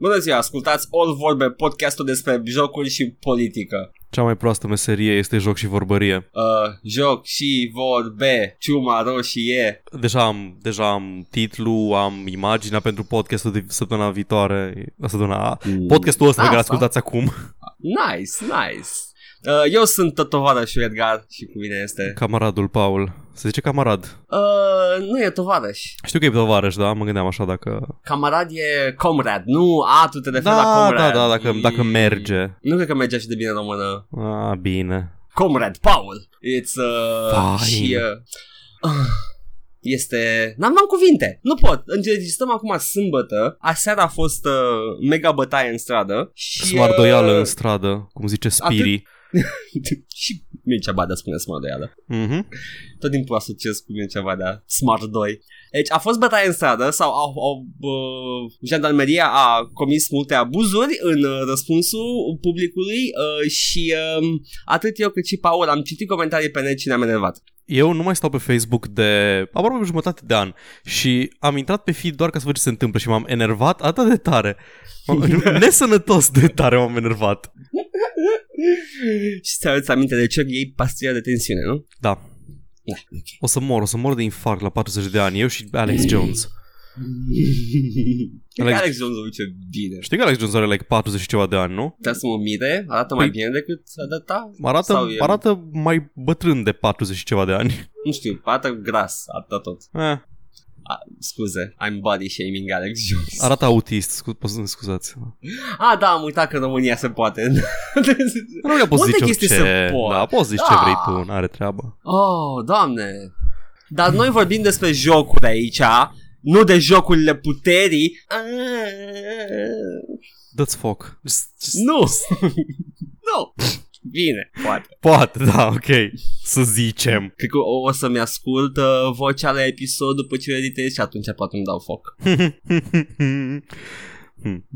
Bună ziua, ascultați All Vorbe, podcastul despre jocuri și politică. Cea mai proastă meserie este joc și vorbărie. Uh, joc și vorbe, ciuma roșie. Deja am, deja am titlu, am imaginea pentru podcastul de săptămâna viitoare. Săptămâna, mm. podcastul ăsta pe care ascultați acum. Nice, nice. Uh, eu sunt tovarăș Edgar și cu mine este... Camaradul Paul. Se zice camarad. Uh, nu e tovarăș. Știu că e tovarăș, da? Mă gândeam așa dacă... Camarad e comrade. Nu, a, tu te referi da, la comrade. Da, da, dacă, e... dacă merge. Nu cred că merge și de bine în română. Ah, bine. Comrade Paul. It's uh, Fine. și uh, este... N-am, n-am cuvinte. Nu pot. Înregistrăm acum sâmbătă. Aseară a fost uh, mega bătaie în stradă. Și, Smardoială uh, în stradă, cum zice Spiri. Atât... și Mircea Badea spune Smardoială. Mm-hmm. Tot timpul asociez cu Mircea Badea. Smart 2. Deci a fost bătaie în stradă sau au, au, uh, jandarmeria a comis multe abuzuri în uh, răspunsul publicului uh, și uh, atât eu cât și Paul am citit comentarii pe net și ne-am enervat. Eu nu mai stau pe Facebook de aproape jumătate de an și am intrat pe feed doar ca să văd ce se întâmplă și m-am enervat atât de tare. Nesănătos de tare m-am enervat. și ți aduți aminte de ce iei pastilla de tensiune, nu? Da. Da, okay. O să mor, o să mor de infarct la 40 de ani, eu și Alex Jones. Alex, Alex Jones o duce bine. Știi că Alex Jones are like 40 și ceva de ani, nu? Da să mă mire, arată mai bine decât arăta? Arată, Sau arată mai bătrân de 40 și ceva de ani. Nu știu, arată gras, arată tot. Eh. A, scuze, I'm body shaming Alex Jones. Arată autist, scu- scuzați. Ah, da, am uitat că în România se poate. În România poți zice orice. Se pot. Da, poți zice ce vrei tu, n-are treabă. Oh, doamne. Dar noi vorbim despre jocuri aici, nu de jocurile puterii. Dă-ți foc. Just, just, nu. nu. Bine, poate. Poate, da, ok. Să zicem. Cred că o, o să-mi ascult uh, vocea la episod după ce editez și atunci poate îmi dau foc. Hmm.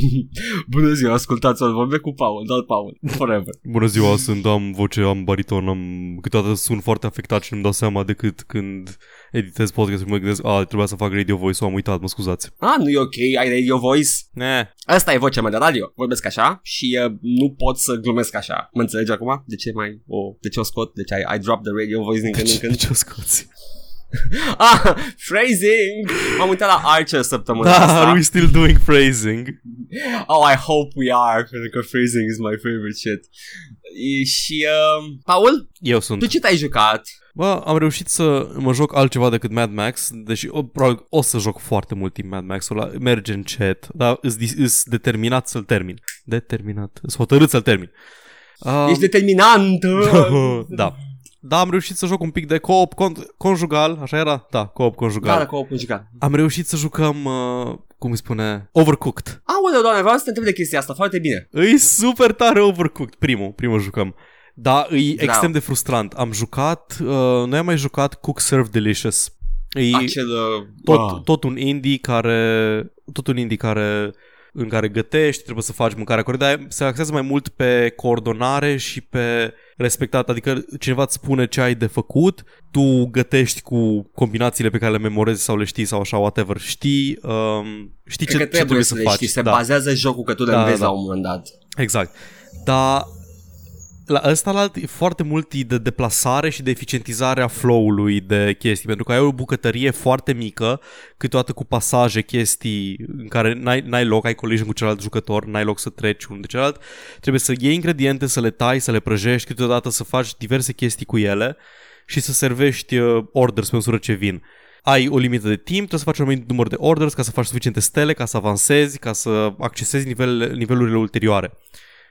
Bună ziua, ascultați-o, vorbe cu Paul, doar Paul, forever. Bună ziua, sunt, am voce, am bariton, am, câteodată sunt foarte afectat și nu-mi dau seama decât când editez podcast și mă gândesc, a, trebuia să fac radio voice, am uitat, mă scuzați. Ah, nu e ok, ai radio voice? Ne. Asta e vocea mea de radio, vorbesc așa și uh, nu pot să glumesc așa. Mă înțelegi acum? De ce mai, o, de ce o scot? De ce I, I drop the radio voice din când în când? De ce o scoți? ah, phrasing! M-am uitat la Archer săptămâna da, asta. are we still doing phrasing? Oh, I hope we are, pentru că phrasing is my favorite shit. E, și, uh, Paul? Eu sunt. Tu ce te-ai jucat? Bă, am reușit să mă joc altceva decât Mad Max, deși o, probabil o să joc foarte mult timp Mad Max-ul ăla, merge în chat, dar îs determinat să-l termin. Determinat, îs hotărât să-l termin. Um, Ești determinant! da. Da, am reușit să joc un pic de co-op con- conjugal, așa era? Da, co-op conjugal. Da, da, co-op conjugal. Am reușit să jucăm, uh, cum îi spune, Overcooked. Aoleu, doamne, vreau să te întreb de chestia asta, foarte bine. E super tare Overcooked, primul, primul jucăm. Da, e Bravo. extrem de frustrant. Am jucat, uh, noi am mai jucat Cook Serve Delicious. E Acel, uh, tot, ah. tot un indie care, tot un indie care în care gătești, trebuie să faci mâncarea corectă, dar se axează mai mult pe coordonare și pe respectat, adică cineva îți spune ce ai de făcut, tu gătești cu combinațiile pe care le memorezi sau le știi sau așa, whatever, știi, um, știi ce, Cred că ce trebuie să, să le faci. Știi, se da. bazează jocul că tu le Da, înveți da. la un moment dat. Exact. Dar la ăsta la alt, e foarte mult e de deplasare și de eficientizare a flow-ului de chestii, pentru că ai o bucătărie foarte mică, câteodată cu pasaje, chestii în care n-ai, n-ai loc, ai collision cu celălalt jucător, n-ai loc să treci unul de celălalt, trebuie să iei ingrediente, să le tai, să le prăjești, câteodată să faci diverse chestii cu ele și să servești uh, orders pe măsură ce vin. Ai o limită de timp, trebuie să faci un anumit număr de orders ca să faci suficiente stele, ca să avansezi, ca să accesezi nivel, nivelurile ulterioare.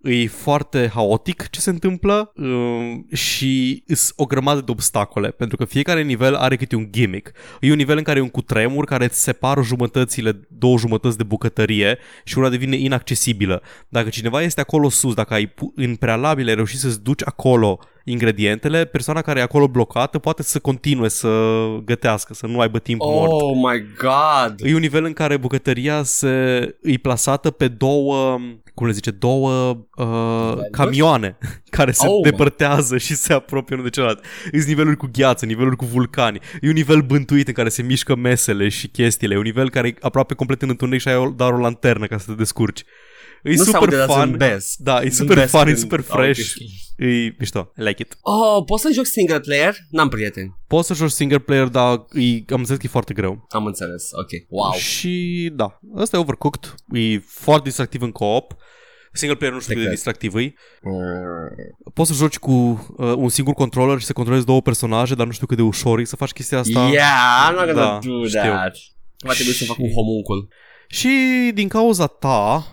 E foarte haotic ce se întâmplă um, și sunt o grămadă de obstacole, pentru că fiecare nivel are câte un gimmick. E un nivel în care e un cutremur care îți separă jumătățile, două jumătăți de bucătărie și una devine inaccesibilă. Dacă cineva este acolo sus, dacă ai pu- în prealabil ai reușit să-ți duci acolo ingredientele, persoana care e acolo blocată poate să continue să gătească, să nu aibă timp mort. Oh my god! E un nivel în care bucătăria se, e plasată pe două, cum le zice, două uh, camioane care se Oh oh my- depărtează și se apropie unul de celălalt. Sunt niveluri cu gheață, niveluri cu vulcani. E un nivel bântuit în care se mișcă mesele și chestiile. E un nivel care e aproape complet în întuneric și ai o- doar o lanternă ca să te descurci. E nu se super aude, dar fun. zâmbesc. Da, e super Zâmbesc fun, e când super aud fresh. chestii. E mișto. I like it. Oh, poți să joc single player? N-am prieteni. Poți să joci single player, dar e, am înțeles că e foarte greu. Am înțeles, ok. Wow. Și da, ăsta e Overcooked. E foarte distractiv în co-op. Single player nu știu Te cât de cred. distractiv e. Poți să joci cu uh, un singur controller și să controlezi două personaje, dar nu știu cât de ușor e să faci chestia asta. Yeah, I'm not gonna Da, do știu. that. Va trebui să Și- fac un homuncul. Și din cauza ta,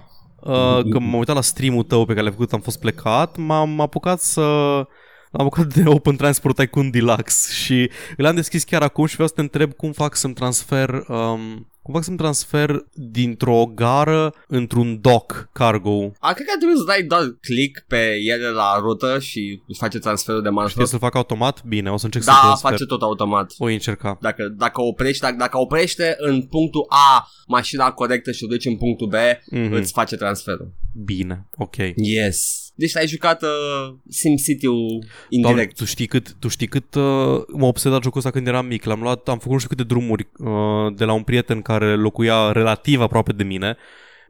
uh, că m-am uitat la stream-ul tău pe care l-ai făcut, am fost plecat, m-am apucat să... Am apucat de Open Transport Tycoon Deluxe și l-am deschis chiar acum și vreau să te întreb cum fac să-mi transfer um, cum fac să-mi transfer dintr-o gară într-un dock cargo. A, cred că ar trebui să dai doar click pe ele la rută și îți face transferul de Știi marfă. să-l fac automat? Bine, o să încerc să Da, transfer. face tot automat. O încerca. Dacă, dacă, oprești, dacă, dacă oprește în punctul A mașina corectă și o duci în punctul B, Mhm. îți face transferul. Bine, ok. Yes. Deci ai jucat uh, SimCity-ul Doamne, indirect. tu știi cât, tu știi cât uh, m-a obsedat jocul ăsta când eram mic. L-am luat, am făcut nu știu câte drumuri uh, de la un prieten care locuia relativ aproape de mine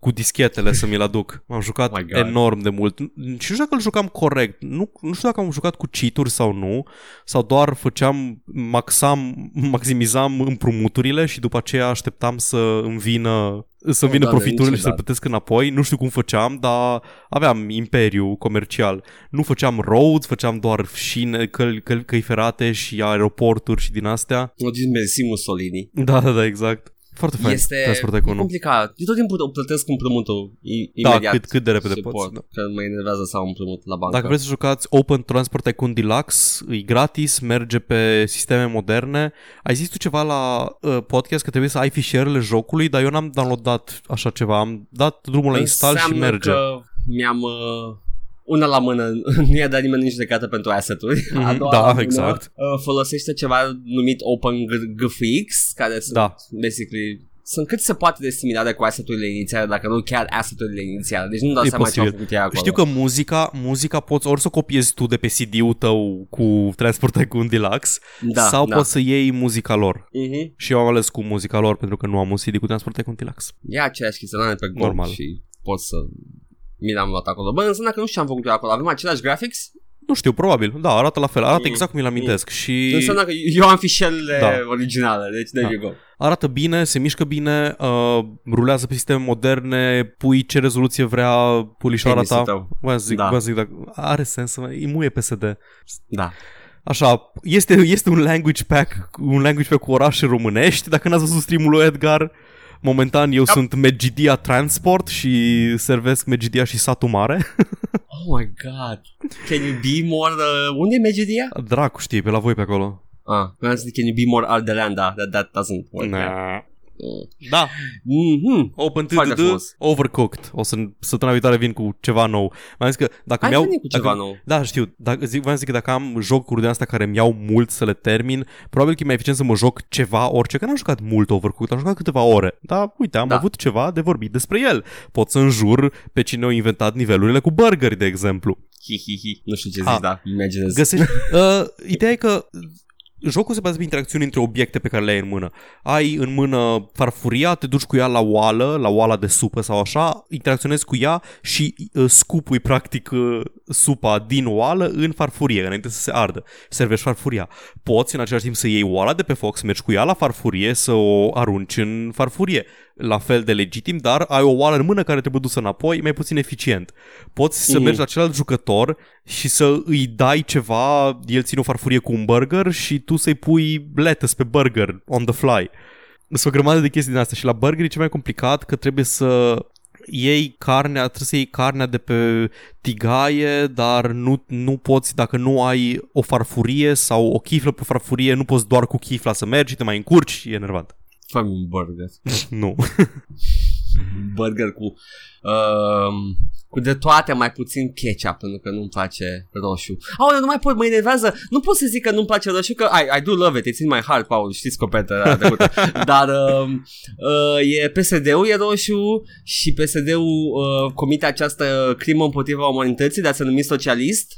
cu dischetele să mi-l aduc. M-am jucat Oh my God. enorm de mult. Și nu știu dacă îl jucam corect. Nu, nu știu dacă am jucat cu cheat sau nu, sau doar făceam, maxam, maximizam împrumuturile și după aceea așteptam să îmi vină să Oh, vină Doamne, profiturile și să-l niciodată. plătesc înapoi. Nu știu cum făceam, dar aveam imperiu comercial. Nu făceam roads, făceam doar șine, căl, căl, căi ferate și aeroporturi și din astea. O zis mersi Mussolini. Da, da, da, exact. Foarte fain. Este Transport e Tycoon-ul. complicat. Eu tot timpul plătesc împrumutul i- Da, imediat. cât, cât de repede și poți. pot, Da. Că mă enervează să am împrumut la bancă. Dacă vreți să jucați Open Transport Tycoon Deluxe, e gratis, merge pe sisteme moderne. Ai zis tu ceva la uh, podcast că trebuie să ai fișierele jocului, dar eu n-am downloadat așa ceva. Am dat drumul la install și Înseamnă merge. că mi-am uh, una la mână, nu i-a dat nimeni nici judecată pentru asset-uri. Mhm, A doua da, la mână, exact. uh, folosește ceva numit OpenGFX, care sunt Da. basically sunt cât se poate de similare cu asset-urile inițiale, dacă nu chiar asset-urile inițiale. Deci nu dau E seama ce au posibil. făcut ei acolo. Știu că muzica, muzica poți ori să o copiezi tu de pe CD-ul tău cu Transport Tycoon Deluxe da, sau da. poți să iei muzica lor. Mhm. Și eu am ales cu muzica lor pentru că nu am un CD cu Transport Tycoon Deluxe. E aceeași chestionare pe Go Normal. și pot să mi l-am luat acolo. Bă, înseamnă că nu știu ce am făcut eu acolo. Avem același graphics? Nu știu, probabil. Da, arată la fel. Arată Mm. exact cum mi-l amintesc. Și Înseamnă că eu am fișierele Da. originale, deci there Da. you go. arată bine, se mișcă bine, uh, rulează pe sisteme moderne, pui ce rezoluție vrea pulișoara Penisul ta. tău. Vă zic, Da. vă zic, dacă are sens, mă, îi muie PSD. Da. Așa, este, este un language pack, un language pack cu orașe românești. Dacă n-ați văzut streamul lui Edgar, momentan eu sunt Megidia Transport și servesc Megidia și satul mare. Oh my god. Can you be more... Uh, unde e Megidia? Dracu știe, pe la voi pe acolo. Ah, vreau să zic, can you be more Ardelanda? That, that doesn't work. Nah. Mm. Da, Mhm. Open Foarte TDD, frumos. Overcooked. O să săptămâna viitoare vin cu ceva nou. Mai zis că dacă Hai mi-au... veni cu dacă, ceva nou. Da, știu. Dacă, zic, v-am zis că dacă am jocuri de astea care mi-au mult să le termin, probabil că e mai eficient să mă joc ceva, orice, că n-am jucat mult Overcooked, am jucat câteva ore. Dar, uite, am Da. avut ceva de vorbit despre el. Pot să înjur pe cine a inventat nivelurile cu burgeri, de exemplu. Hi, hi, hi. Nu știu ce zici, Ah. da. Imaginez. Găsești... uh, ideea e că jocul se bazează pe interacțiuni între obiecte pe care le ai în mână. Ai în mână farfuria, te duci cu ea la oală, la oala de supă sau așa, interacționezi cu ea și uh, scupui practic uh, supa din oală în farfurie înainte să se ardă. Servești farfuria. Poți în același timp să iei oala de pe foc, să mergi cu ea la farfurie, să o arunci în farfurie. La fel de legitim, dar ai o oală în mână care trebuie dusă înapoi, mai puțin eficient. Poți să Mhm. mergi la celălalt jucător și să îi dai ceva, el ține o farfurie cu un burger și tu să-i pui lettuce pe burger on the fly. Sunt o grămadă de chestii din astea și la burger e cel mai complicat că trebuie să iei carnea, trebuie să iei carnea de pe tigaie, dar nu, nu poți, dacă nu ai o farfurie sau o chiflă pe farfurie, nu poți doar cu chifla să mergi, te mai încurci, e enervant. Fă un burger. nu. Burger cu... Um, cu de toate mai puțin ketchup pentru că nu-mi place roșu. Aoleu, nu mai pot, mă enervează. Nu pot să zic că nu-mi place roșu, că I, I do love it, it's in my heart, Paul, știți coperta Dar uh, uh, e PSD-ul e roșu și PSD-ul uh, comite această crimă împotriva umanității de a se numi socialist.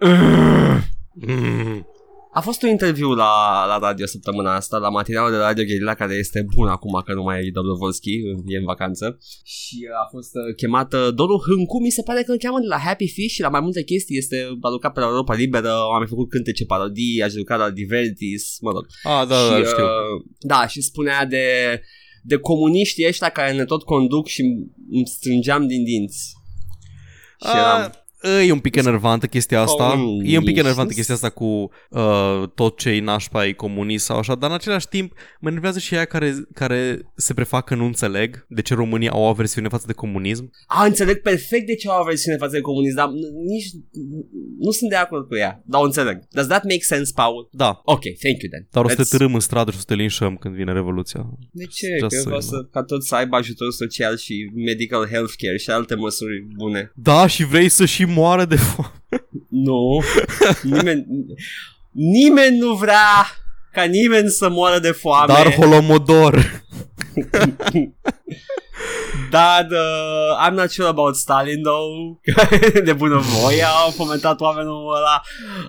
Mm. A fost un interviu la, la radio săptămâna asta, la materialul de radio Gherila, care este bun acum că nu mai e Dobrovolski, e în vacanță. Și a fost uh, chemată Doru Hâncu, mi se pare că îl cheamă de la Happy Fish și la mai multe chestii. Este a lucrat pe la Europa Liberă, a mai făcut cântece parodii, a jucat la Divertis, mă rog. Ah, da, și, da, știu. Uh, da, și spunea de, de comuniștii ăștia care ne tot conduc și îmi strângeam din dinți. Și eram... E un pic enervantă chestia asta. Oh, e un pic enervantă chestia asta cu uh, tot ce-i nașpa e comunist sau așa, dar în același timp mă enervează și aia care, care se prefac că nu înțeleg de ce România au o aversiune față de comunism. A, înțeleg perfect de ce au o aversiune față de comunism, dar nici nu sunt de acord cu ea, dar o înțeleg. Does that make sense, Paul? Da. Ok, thank you then. Dar o să Let's... te târâm în stradă și o să te linșăm când vine Revoluția. De ce? Just că eu vreau să, ca tot să aibă ajutor social și medical health care și alte măsuri bune. Da, și vrei să și moară de foame. Nu, nimeni, nimeni nu vrea ca nimeni să moară de foame. Dar Holomodor. Dar uh, I'm not sure about Stalin though De bună voie au fomentat oamenul ăla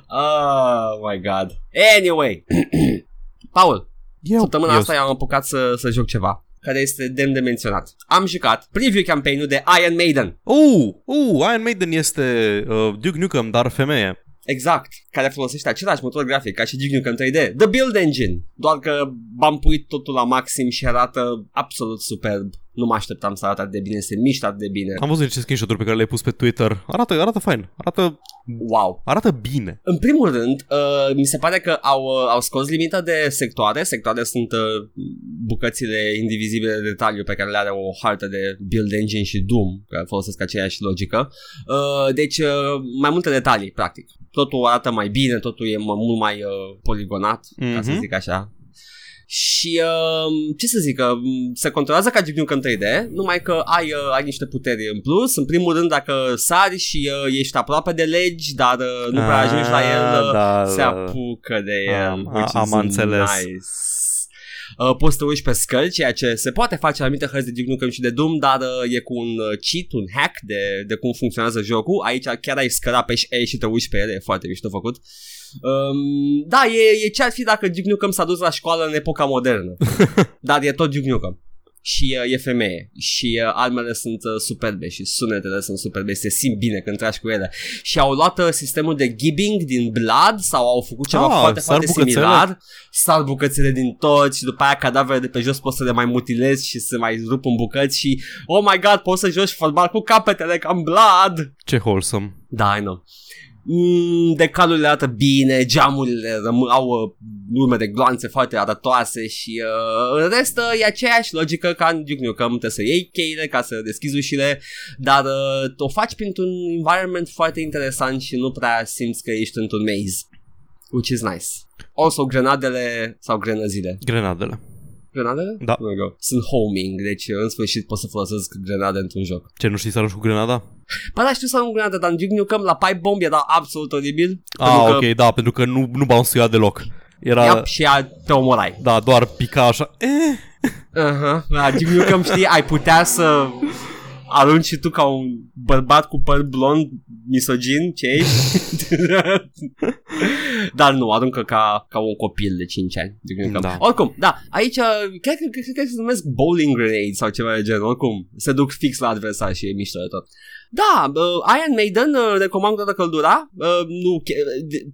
Oh my god Anyway Paul eu, Săptămâna eu. asta i-am apucat să, să joc ceva care este demn de menționat. Am jucat preview campaign de Iron Maiden. Uh, uh, Iron Maiden este uh, Duke Nukem, dar femeie. Exact, care folosește același motor grafic ca și Duke Nukem 3D, The Build Engine, doar că bampuit totul la maxim și arată absolut superb. Nu mă așteptam să arate de bine, se mișcă atât de bine. Am văzut niște screenshot-uri pe care le-ai pus pe Twitter. Arată, arată fain. Arată Wow. Arată bine. În primul rând, uh, mi se pare că au, uh, au scos limita de sectoare. Sectoare sunt uh, bucățile indivizibile de detaliu pe care le are o hartă de Build Engine și Doom, care folosesc aceeași logică. Uh, deci, uh, mai multe detalii, practic. Totul arată mai bine, totul e mult mai uh, poligonat, mm-hmm. ca să mhm. zic așa. Și uh, ce să zic, uh, se controlează ca Duke Nukem 3D, numai că ai, uh, ai niște puteri în plus. În primul rând, dacă sari și uh, ești aproape de legi, dar uh, nu prea ajungi la el, uh, da, se da. apucă de el. Am, am înțeles. Nice. Uh, poți să uiți pe scări, ceea ce se poate face la anumite hărți de Duke Nukem și de Doom, dar uh, e cu un uh, cheat, un hack de, de cum funcționează jocul. Aici chiar ai scăra pe E și te uiți pe ele, e foarte mișto făcut. Uh, Um, da, e, e ce ar fi dacă Duke Nukem s-a dus la școală în epoca modernă. Dar e tot Duke Nukem. Și uh, e femeie și uh, armele sunt uh, superbe și sunetele sunt superbe, se simt bine când tragi cu ele. Și au luat uh, sistemul de gibbing din Blood sau au făcut ceva ah, foarte, foarte bucățele. similar. Sar bucățele din tot și după aia cadavere de pe jos poți să le mai mutilezi și să mai rup în bucăți și oh my god, poți să joci fotbal cu capetele ca în Blood. Ce wholesome. Da, I know mm, decalurile arată bine, geamurile răm- au uh, urme de gloanțe foarte arătoase și uh, în rest uh, e aceeași logică ca în Duke Nukem, trebuie să iei cheile ca să deschizi ușile, dar uh, o faci printr-un environment foarte interesant și nu prea simți că ești într-un maze, which is nice. Also, grenadele sau grenăzile. Grenadele. Grenadele? Da. Sunt homing, deci în sfârșit pot să folosesc grenade într-un joc. Ce, nu știi să arunci cu grenada? Păi da, știu să arunc grenade, dar în Duke Nukem la pipe bomb era absolut oribil. Ah, ok, că... da, pentru că nu, nu bounce deloc. Era... Yep, și a, te omorai. Da, doar pica așa. Eh. Uh-huh. La Duke Nukem, știi, ai putea să arunci și tu ca un bărbat cu păr blond misogin, ce ești? Dar nu, aruncă ca, ca un copil de 5 ani. Da. Oricum, da, aici cred că, cred, că se numesc bowling grenades sau ceva de genul. Oricum, se duc fix la adversar și e mișto de tot. Da, uh, Iron Maiden uh, recomand toată căldura. Uh, nu uh,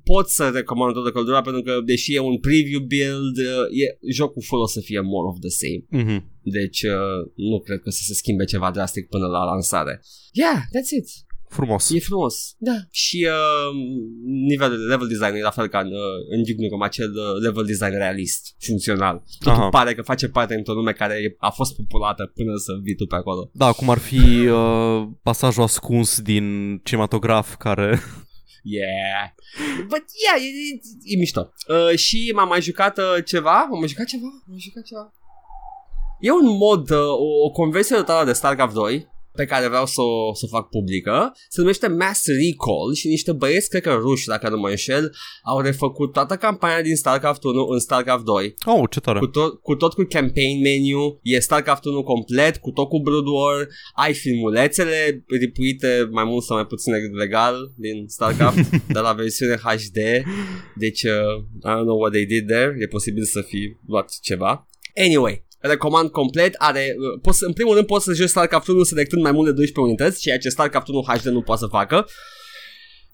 pot să recomand toată căldura pentru că deși e un preview build, uh, e, jocul fără să fie more of the same. Mm-hmm. Deci uh, nu cred că să se schimbe ceva drastic până la lansare. Yeah, that's it. Frumos. E frumos. Da. Și uh, nivelul de level design e la fel ca în, uh, în Duke Nukem, acel uh, level design realist, funcțional. Totul Aha. pare că face parte într-o lume care a fost populată până să vii tu pe acolo. Da, cum ar fi uh, pasajul ascuns din cinematograf care... Yeah. But yeah, e, e, e mișto. Uh, și m-am mai jucat uh, ceva? M-am mai jucat ceva? M-am mai jucat ceva? E un mod, uh, o, o conversie totală de StarCraft 2 pe care vreau să o, să o fac publică se numește Mass Recall și niște băieți, cred că ruși, dacă nu mă înșel, au refăcut toată campania din StarCraft 1 în StarCraft 2. Oh, ce tare. Cu tot, cu tot cu campaign menu, e StarCraft 1 complet, cu tot cu Brood War, ai filmulețele ripuite mai mult sau mai puțin legal din StarCraft, de la versiune HD, deci uh, I don't know what they did there, e posibil să fi luat ceva. Anyway, recomand complet, are, uh, poți, în primul rând poți să joci StarCraft 1 selectând mai mult de 12 unități, ceea ce StarCraft 1 HD nu poate să facă.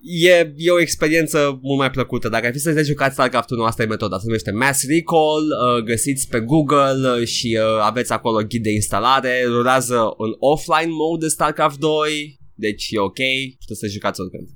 E, e o experiență mult mai plăcută. Dacă ai fi să te jucați StarCraft 1, asta e metoda. Se numește Mass Recall, uh, găsiți pe Google uh, și uh, aveți acolo ghid de instalare, rulează în offline mode de StarCraft 2, deci e ok, puteți să jucați oricând.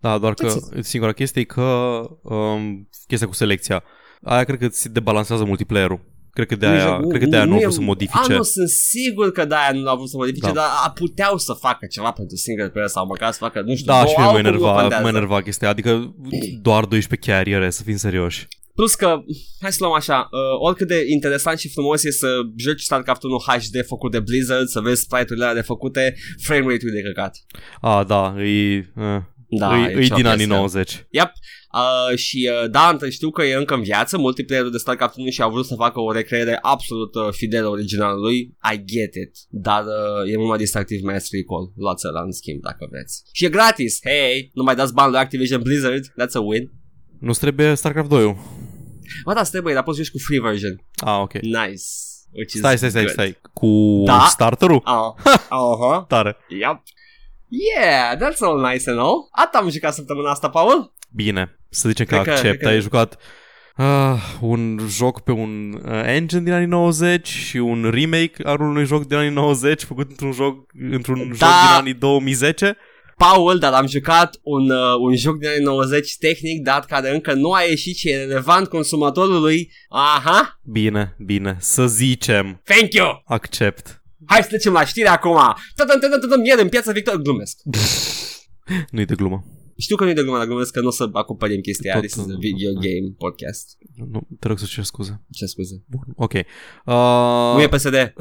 Da, doar că singura chestie e că um, chestia cu selecția, aia cred că ți debalansează multiplayer-ul. Cred că de aia, cred că de aia nu, nu au vrut să modifice. A, nu, sunt sigur că de aia nu au vrut să modifice, da. dar a, puteau să facă ceva pentru single player sau măcar să facă, nu știu, Da, și mă enerva, mă enerva chestia, adică doar 12 carriere, să fim serioși. Plus că, hai să luăm așa, uh, oricât de interesant și frumos e să joci StarCraft 1 HD făcut de Blizzard, să vezi sprite-urile alea făcute, frame rate-ul de căcat. Ah, da, e... Uh. Da, e, e din anii 90. Yep. Uh, și uh, da, știu că e încă în viață, multiplayerul de StarCraft 1 și au vrut să facă o recreere absolut uh, fidelă originalului. I get it. Dar uh, e mult mai distractiv Mass Recall. Luați la în schimb dacă vreți. Și e gratis. Hey, nu mai dați bani la Activision Blizzard. That's a win. Nu trebuie StarCraft 2 Bă, da, trebuie, dar poți cu free version. Ah, ok. Nice. stai, stai, stai, stai. Cu da? starterul? Uh, uh-huh. Tare. Yep. Yeah, that's all nice and all. Atât am jucat săptămâna asta, Paul. Bine, să zicem că cred accept. Că, Ai jucat uh, un joc pe un uh, engine din anii 90 și un remake al unui joc din anii 90 făcut într-un joc, într-un da. joc din anii 2010. Paul, dar am jucat un, uh, un joc din anii 90 tehnic, dat care încă nu a ieșit și e relevant consumatorului. Aha! Bine, bine, să zicem. Thank you! Accept. Hai să trecem la știre acum. Tătăm, tătăm, tătăm, ieri în piața Victor. Glumesc. Nu-i de glumă. Știu că nu-i de glumă, dar glumesc că nu o să acoperim chestia. Tot, This is a video game podcast. Nu, te rog să cer scuze. Ce scuze? Bun, ok. Uh... Nu e PSD.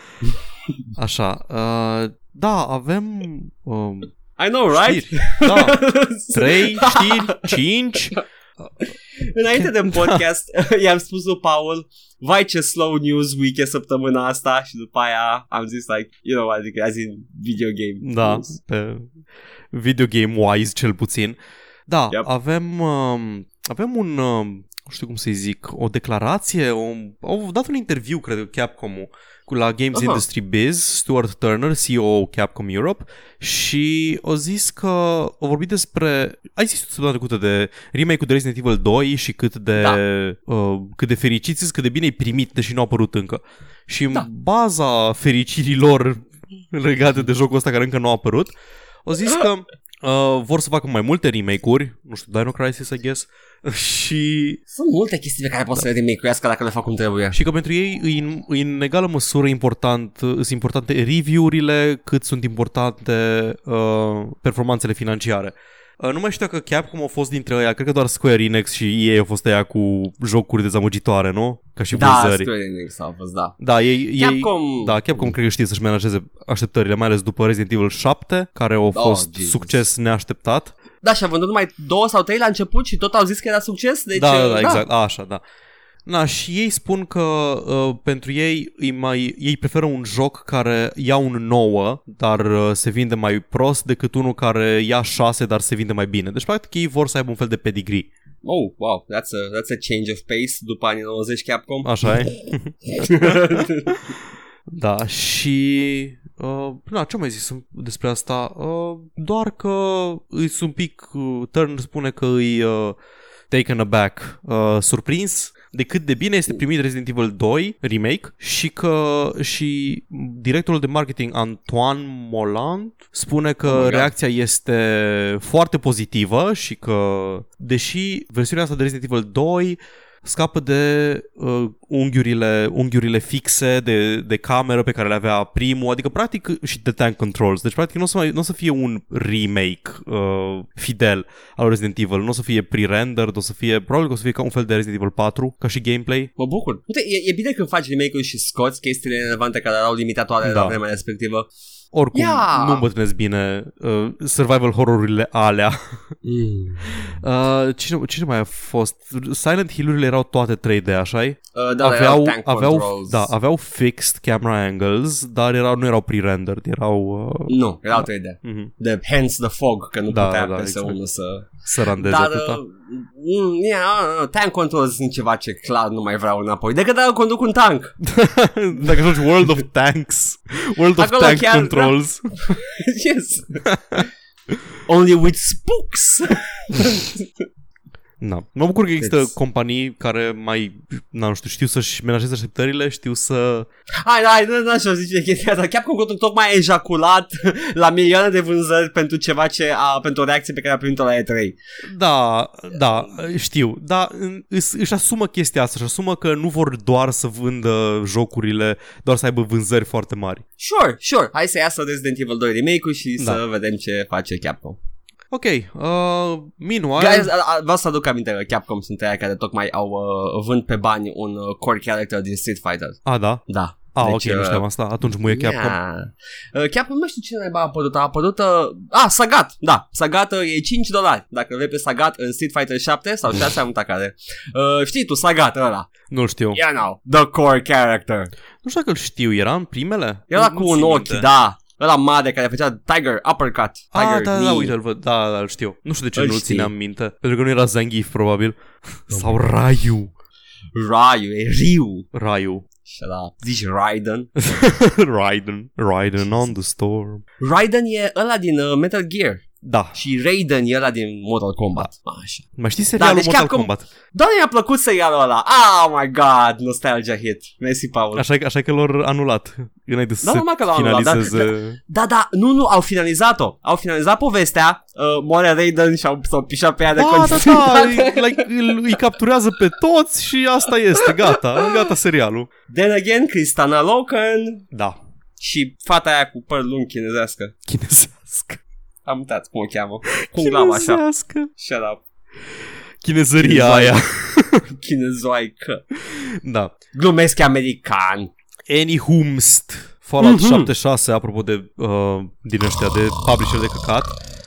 Așa. Uh, da, avem... Uh, I know, right? Știri. Da. 3 știri, 5 Înainte de podcast, i-am spus lui Paul, vai ce slow news week e săptămâna asta și după aia am zis like, you know, adică as in video game. Da, news. pe video game wise cel puțin. Da, yep. avem um, avem un um, nu știu cum să-i zic, o declarație, o, au dat un interviu, cred, Capcom-ul cu la Games Aha. Industry Biz, Stuart Turner, CEO Capcom Europe și au zis că au vorbit despre, ai zis săptămâna trecută de remake-ul de Resident Evil 2 și cât de, da. uh, cât de fericiți cât de bine e primit, deși nu a apărut încă. Și da. în baza fericirilor legate de jocul ăsta care încă nu a apărut, au zis că uh, vor să facă mai multe remake-uri, nu știu, Dino Crisis, I guess, și... Sunt multe chestii pe care pot da. să le remake dacă le fac cum trebuie. Și că pentru ei, în, în egală măsură, important, sunt importante review-urile cât sunt importante uh, performanțele financiare. Uh, nu mai știu că Capcom a fost dintre ăia, cred că doar Square Enix și ei au fost ăia cu jocuri dezamăgitoare, nu? Ca și da, Blizzard. Square Enix au fost, da. Da, ei, Capcom... ei, da, Capcom cred că știe să-și menajeze așteptările, mai ales după Resident Evil 7, care au oh, fost Jesus. succes neașteptat. Da, și a vândut numai două sau trei la început și tot au zis că era succes. Deci, da, da, da, da. exact, a, așa, da. Na, și ei spun că uh, pentru ei îi mai, ei preferă un joc care ia un 9, dar uh, se vinde mai prost decât unul care ia 6, dar se vinde mai bine. Deci, practic, ei vor să aibă un fel de pedigree. Oh, wow, that's a, that's a change of pace după anii 90 Capcom. Așa e. da, și Uh, na, ce mai zis despre asta? Uh, doar că îți un pic, uh, Turner spune că îi uh, taken aback, uh, surprins de cât de bine este primit Resident Evil 2 remake și că și directorul de marketing Antoine Moland spune că oh reacția este foarte pozitivă și că deși versiunea asta de Resident Evil 2 scapă de uh, unghiurile, unghiurile fixe de, de cameră pe care le avea primul, adică practic și de tank controls. Deci practic nu o să, mai, nu o să fie un remake uh, fidel al Resident Evil, nu o să fie pre-rendered, o să fie, probabil că o să fie ca un fel de Resident Evil 4, ca și gameplay. Mă bucur. Uite, e, e bine când faci remake-uri și scoți chestiile relevante care erau limitatoare da. la vremea respectivă. Oricum Yeah. nu îmbătrânesc bine uh, survival horrorurile alea. Mm. Uh, cine, cine mai a fost? Silent Hill-urile erau toate 3D, așa Uh, da, aveau, erau tank aveau, controls. da, aveau fixed camera angles, dar erau, nu erau pre-rendered, erau... Uh, Nu, erau 3D. uh-huh, The, hence the fog, că nu Da, putea da, PS1 exact. să... să randeze Dar, atâta. uh, mm, yeah, uh, tank controls sunt ceva ce clar nu mai vreau înapoi. Decât dacă conduc un tank. Dacă joci World of Tanks, World of Acolo Tank chiar, da. Controls. yes. Only with spooks. Da. Mă bucur că există Deci- companii care mai, na, nu știu, știu să-și menajeze așteptările, știu să... Hai, hai, nu, nu știu zice chestia asta. Capcom tocmai a ejaculat la milioane de vânzări pentru ceva ce a, pentru o reacție pe care a primit-o la E3. Da, da, știu, da, își, își asumă chestia asta, își asumă că nu vor doar să vândă jocurile, doar să aibă vânzări foarte mari. Sure, sure. Hai să iasă Resident Evil 2 remake-ul și Da. să vedem ce face Capcom. Ok, uh, meanwhile... Guys, a- a- vreau să aduc aminte că Capcom sunt aia care tocmai au uh, vând pe bani un uh, core character din Street Fighter. A, da? Da. A, Deci, ok, nu uh, știam asta, atunci muie Capcom. Yeah. Uh, Capcom nu știu cine naiba a apărut. A apărut... Uh, ah, Sagat. Da, Sagat uh, e 5 dolari. Dacă vrei pe Sagat în Street Fighter 7 sau 6 am uitat care. Uh, știi tu, Sagat ăla. Nu știu. Yeah, now. The core character. Nu știu dacă îl știu, era în primele? Era Nu- cu nu un țin ochi, minte. da. Ăla mare care făcea Tiger, uppercut, Tiger Ah, da, da, knee. uite, îl văd, da, da, îl știu. Nu știu de ce Îl nu-l știi. țineam minte. Pentru că nu era Zangief, probabil. Sau Ryu. Ryu, e Ryu. Ryu. Shut up. Zici Raiden. Raiden. Raiden on the storm. Raiden e ăla din uh, Metal Gear. Da. Și Raiden e ăla din Mortal Kombat. Așa. Mai știi serialul deci Mortal Capcom- Kombat? Doar mi-a plăcut serialul ăla. Oh my god, nostalgia hit. Mersi, Paul. Așa, așa că l-au anulat. Înainte să Da, se numai că l-au anulat, dar- finalizeze... Da, da, nu, nu, au finalizat-o. Au finalizat povestea, uh, moare Raiden și au, s-au pișat pe ea de Da, da, da, continuitate. îi- like, îl, îi capturează pe toți și asta este, gata, gata serialul. Then again, Cristana Loken Da, și fata aia cu păr lung chinezească. chinezească. Am uitat cum o cheamă. Cum glau așa. Chinezească. Shut up. Chinezăria Chinezoaică. aia. Chinezoaică. Da. Glumesc american. Anyhumst. Fallout Mhm. 76, apropo de uh, din ăștia de publisher de căcat.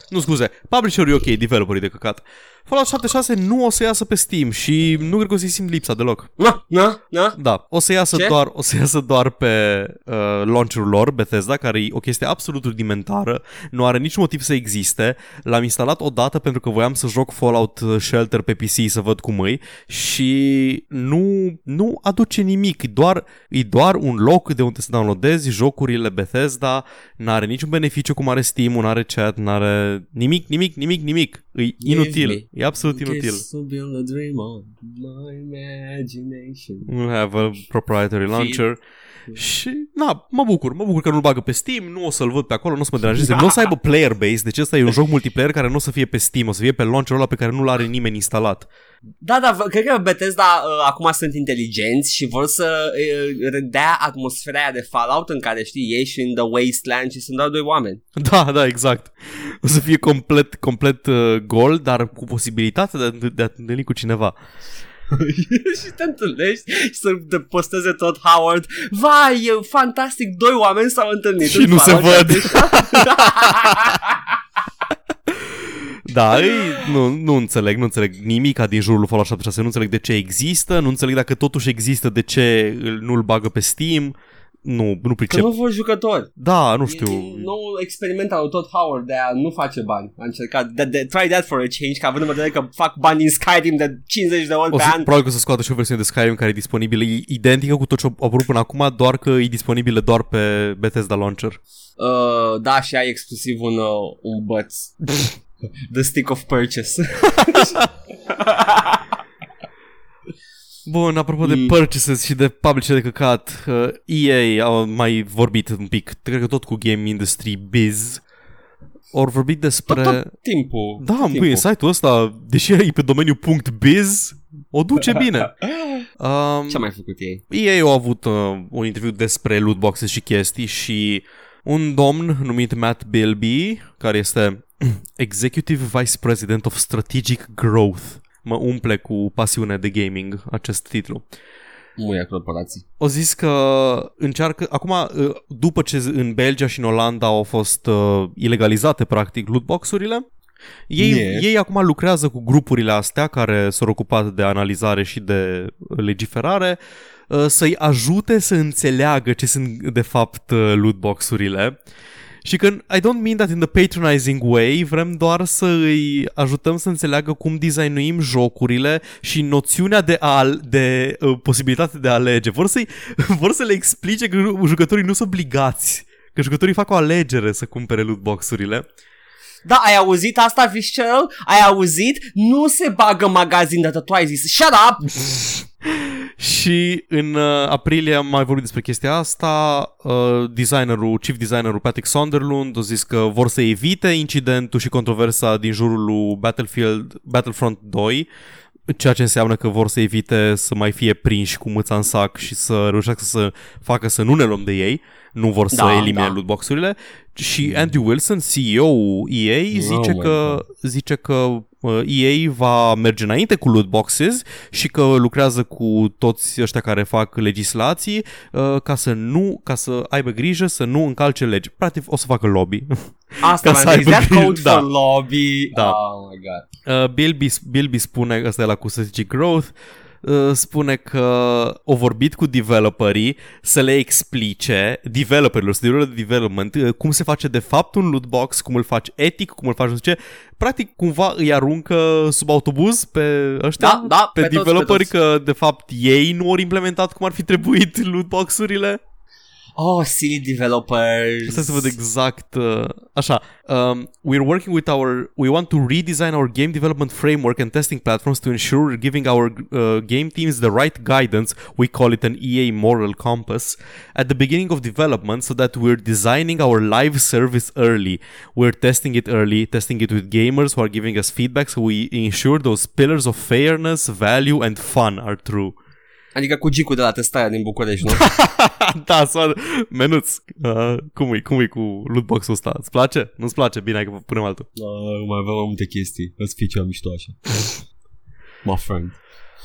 Nu, scuze, publisherii ok, developerii de căcat. Fallout 76 nu o să iasă pe Steam și nu cred că o să-i simt lipsa deloc. Na, na, na. Da, o să iasă, Ce? doar, o să iasă doar pe uh, launcherul lor, Bethesda, care e o chestie absolut rudimentară, nu are nici motiv să existe. L-am instalat odată pentru că voiam să joc Fallout Shelter pe PC să văd cum îi și nu, nu aduce nimic, e doar, e doar un loc de unde să downloadezi jocurile Bethesda, n-are niciun beneficiu cum are Steam, nu are chat, n-are nimic, nimic, nimic, nimic. E inutil, me. E absolut inutil. Guess to build a dream on my imagination. We'll have a proprietary launcher. Și, na, mă bucur, mă bucur că nu-l bagă pe Steam, nu o să-l văd pe acolo, nu o să mă deranjeze, nu o să aibă player base, deci ăsta e un joc multiplayer care nu o să fie pe Steam, o să fie pe launcherul ăla pe care nu-l are nimeni instalat. Da, da, v- cred că Bethesda uh, acum sunt inteligenți și vor să uh, redea atmosfera aia de Fallout în care, știi, ieși în The Wasteland și sunt doar doi oameni. Da, da, exact. O să fie complet, complet uh, gol, dar cu posibilitatea de, a- de a te întâlni cu cineva. și te întâlnești și să te posteze tot Howard. Vai, e fantastic, doi oameni s-au întâlnit. Și în nu se Fallout văd. 76. Da, ei, nu, nu înțeleg, nu înțeleg nimica din jurul lui Fallout 76, nu înțeleg de ce există, nu înțeleg dacă totuși există de ce îl- nu-l bagă pe Steam, nu, nu Că pricep. nu vor jucători. Da, nu E știu. noul experiment al lui Todd Howard de a nu face bani. A încercat, de, de, try that for a change, că având în vedere că fac bani din Skyrim de 50 de ori O pe să, an. probabil că o să scoată și o versiune de Skyrim care e disponibilă, e identică cu tot ce a apărut până acum, doar că e disponibilă doar pe Bethesda Launcher. Uh, da, și ai exclusiv un, uh, un băț. The stick of purchase. Bun, apropo de Mm. purchases și de publisher de căcat, uh, EA au mai vorbit un pic, cred că tot cu Game Industry Biz, au vorbit despre... tot, tot timpul. Da, tot mă, timpul. site-ul ăsta, deși e pe domeniul .biz, o duce bine. Um, Ce a mai făcut ei? EA au avut uh, un interviu despre loot boxes și chestii și un domn numit Matt Bilby, care este Executive Vice President of Strategic Growth. Mă umple cu pasiune de gaming acest titlu. Muie corporații. O zis că încearcă, acum uh, după ce în Belgia și în Olanda au fost uh, ilegalizate practic lootbox-urile, ei, Yeah. ei acum lucrează cu grupurile astea care s-au ocupat de analizare și de legiferare uh, să-i ajute să înțeleagă ce sunt de fapt uh, lootbox-urile. Și când I don't mean that in the patronizing way, vrem doar să îi ajutăm să înțeleagă cum designuim jocurile și noțiunea de, al, de uh, posibilitate de a alege. Vor, să vor să le explice că jucătorii nu sunt obligați, că jucătorii fac o alegere să cumpere lootbox-urile. Da, ai auzit asta, Visceral? Ai auzit? Nu se bagă magazin de tu ai zis. Shut up! Și în uh, aprilie am mai vorbit despre chestia asta. Uh, designerul, chief designerul Patrick Sunderland a zis că vor să evite incidentul și controversa din jurul lui Battlefield, Battlefront 2 ceea ce înseamnă că vor să evite să mai fie prinși cu mâța în sac și să reușească să facă să nu ne luăm de ei. Nu vor să Da, elimine da. lootbox-urile. Și Andrew Wilson, CEO-ul EA, zice my că, zice că uh, EA va merge înainte cu loot boxes și că lucrează cu toți ăștia care fac legislații uh, ca să nu, ca să aibă grijă să nu încalce legi. Practic o să facă lobby. Asta Ca să mai aibă Is that grijă, code da. for lobby? Da. Oh my god. Uh, Bilby, Bilby spune, ăsta e la cu strategic growth, uh, spune că au vorbit cu developerii să le explice developerilor, studioilor de development, uh, cum se face de fapt un loot box, cum îl faci etic, cum îl faci nu știu ce. Practic, cumva îi aruncă sub autobuz pe ăștia, Da, da, pe, pe toți, developeri, pe toți. că de fapt ei nu au implementat cum ar fi trebuit loot box-urile. Oh, silly developers. Asta să văd exact uh, așa. Um, we're working with our we want to redesign our game development framework and testing platforms to ensure we're giving our uh, game teams the right guidance. We call it an EA moral compass at the beginning of development so that we're designing our live service early. We're testing it early, testing it with gamers who are giving us feedback so we ensure those pillars of fairness, value and fun are true. Adică cu Gicu de la testarea din București, nu? da, sau Menuț, uh, cum e, cum e cu lootbox-ul ăsta? Îți place? Nu-ți place? Bine, hai că punem altul. Uh, mai avem mai multe chestii. Îți fie ceva mișto așa. My friend.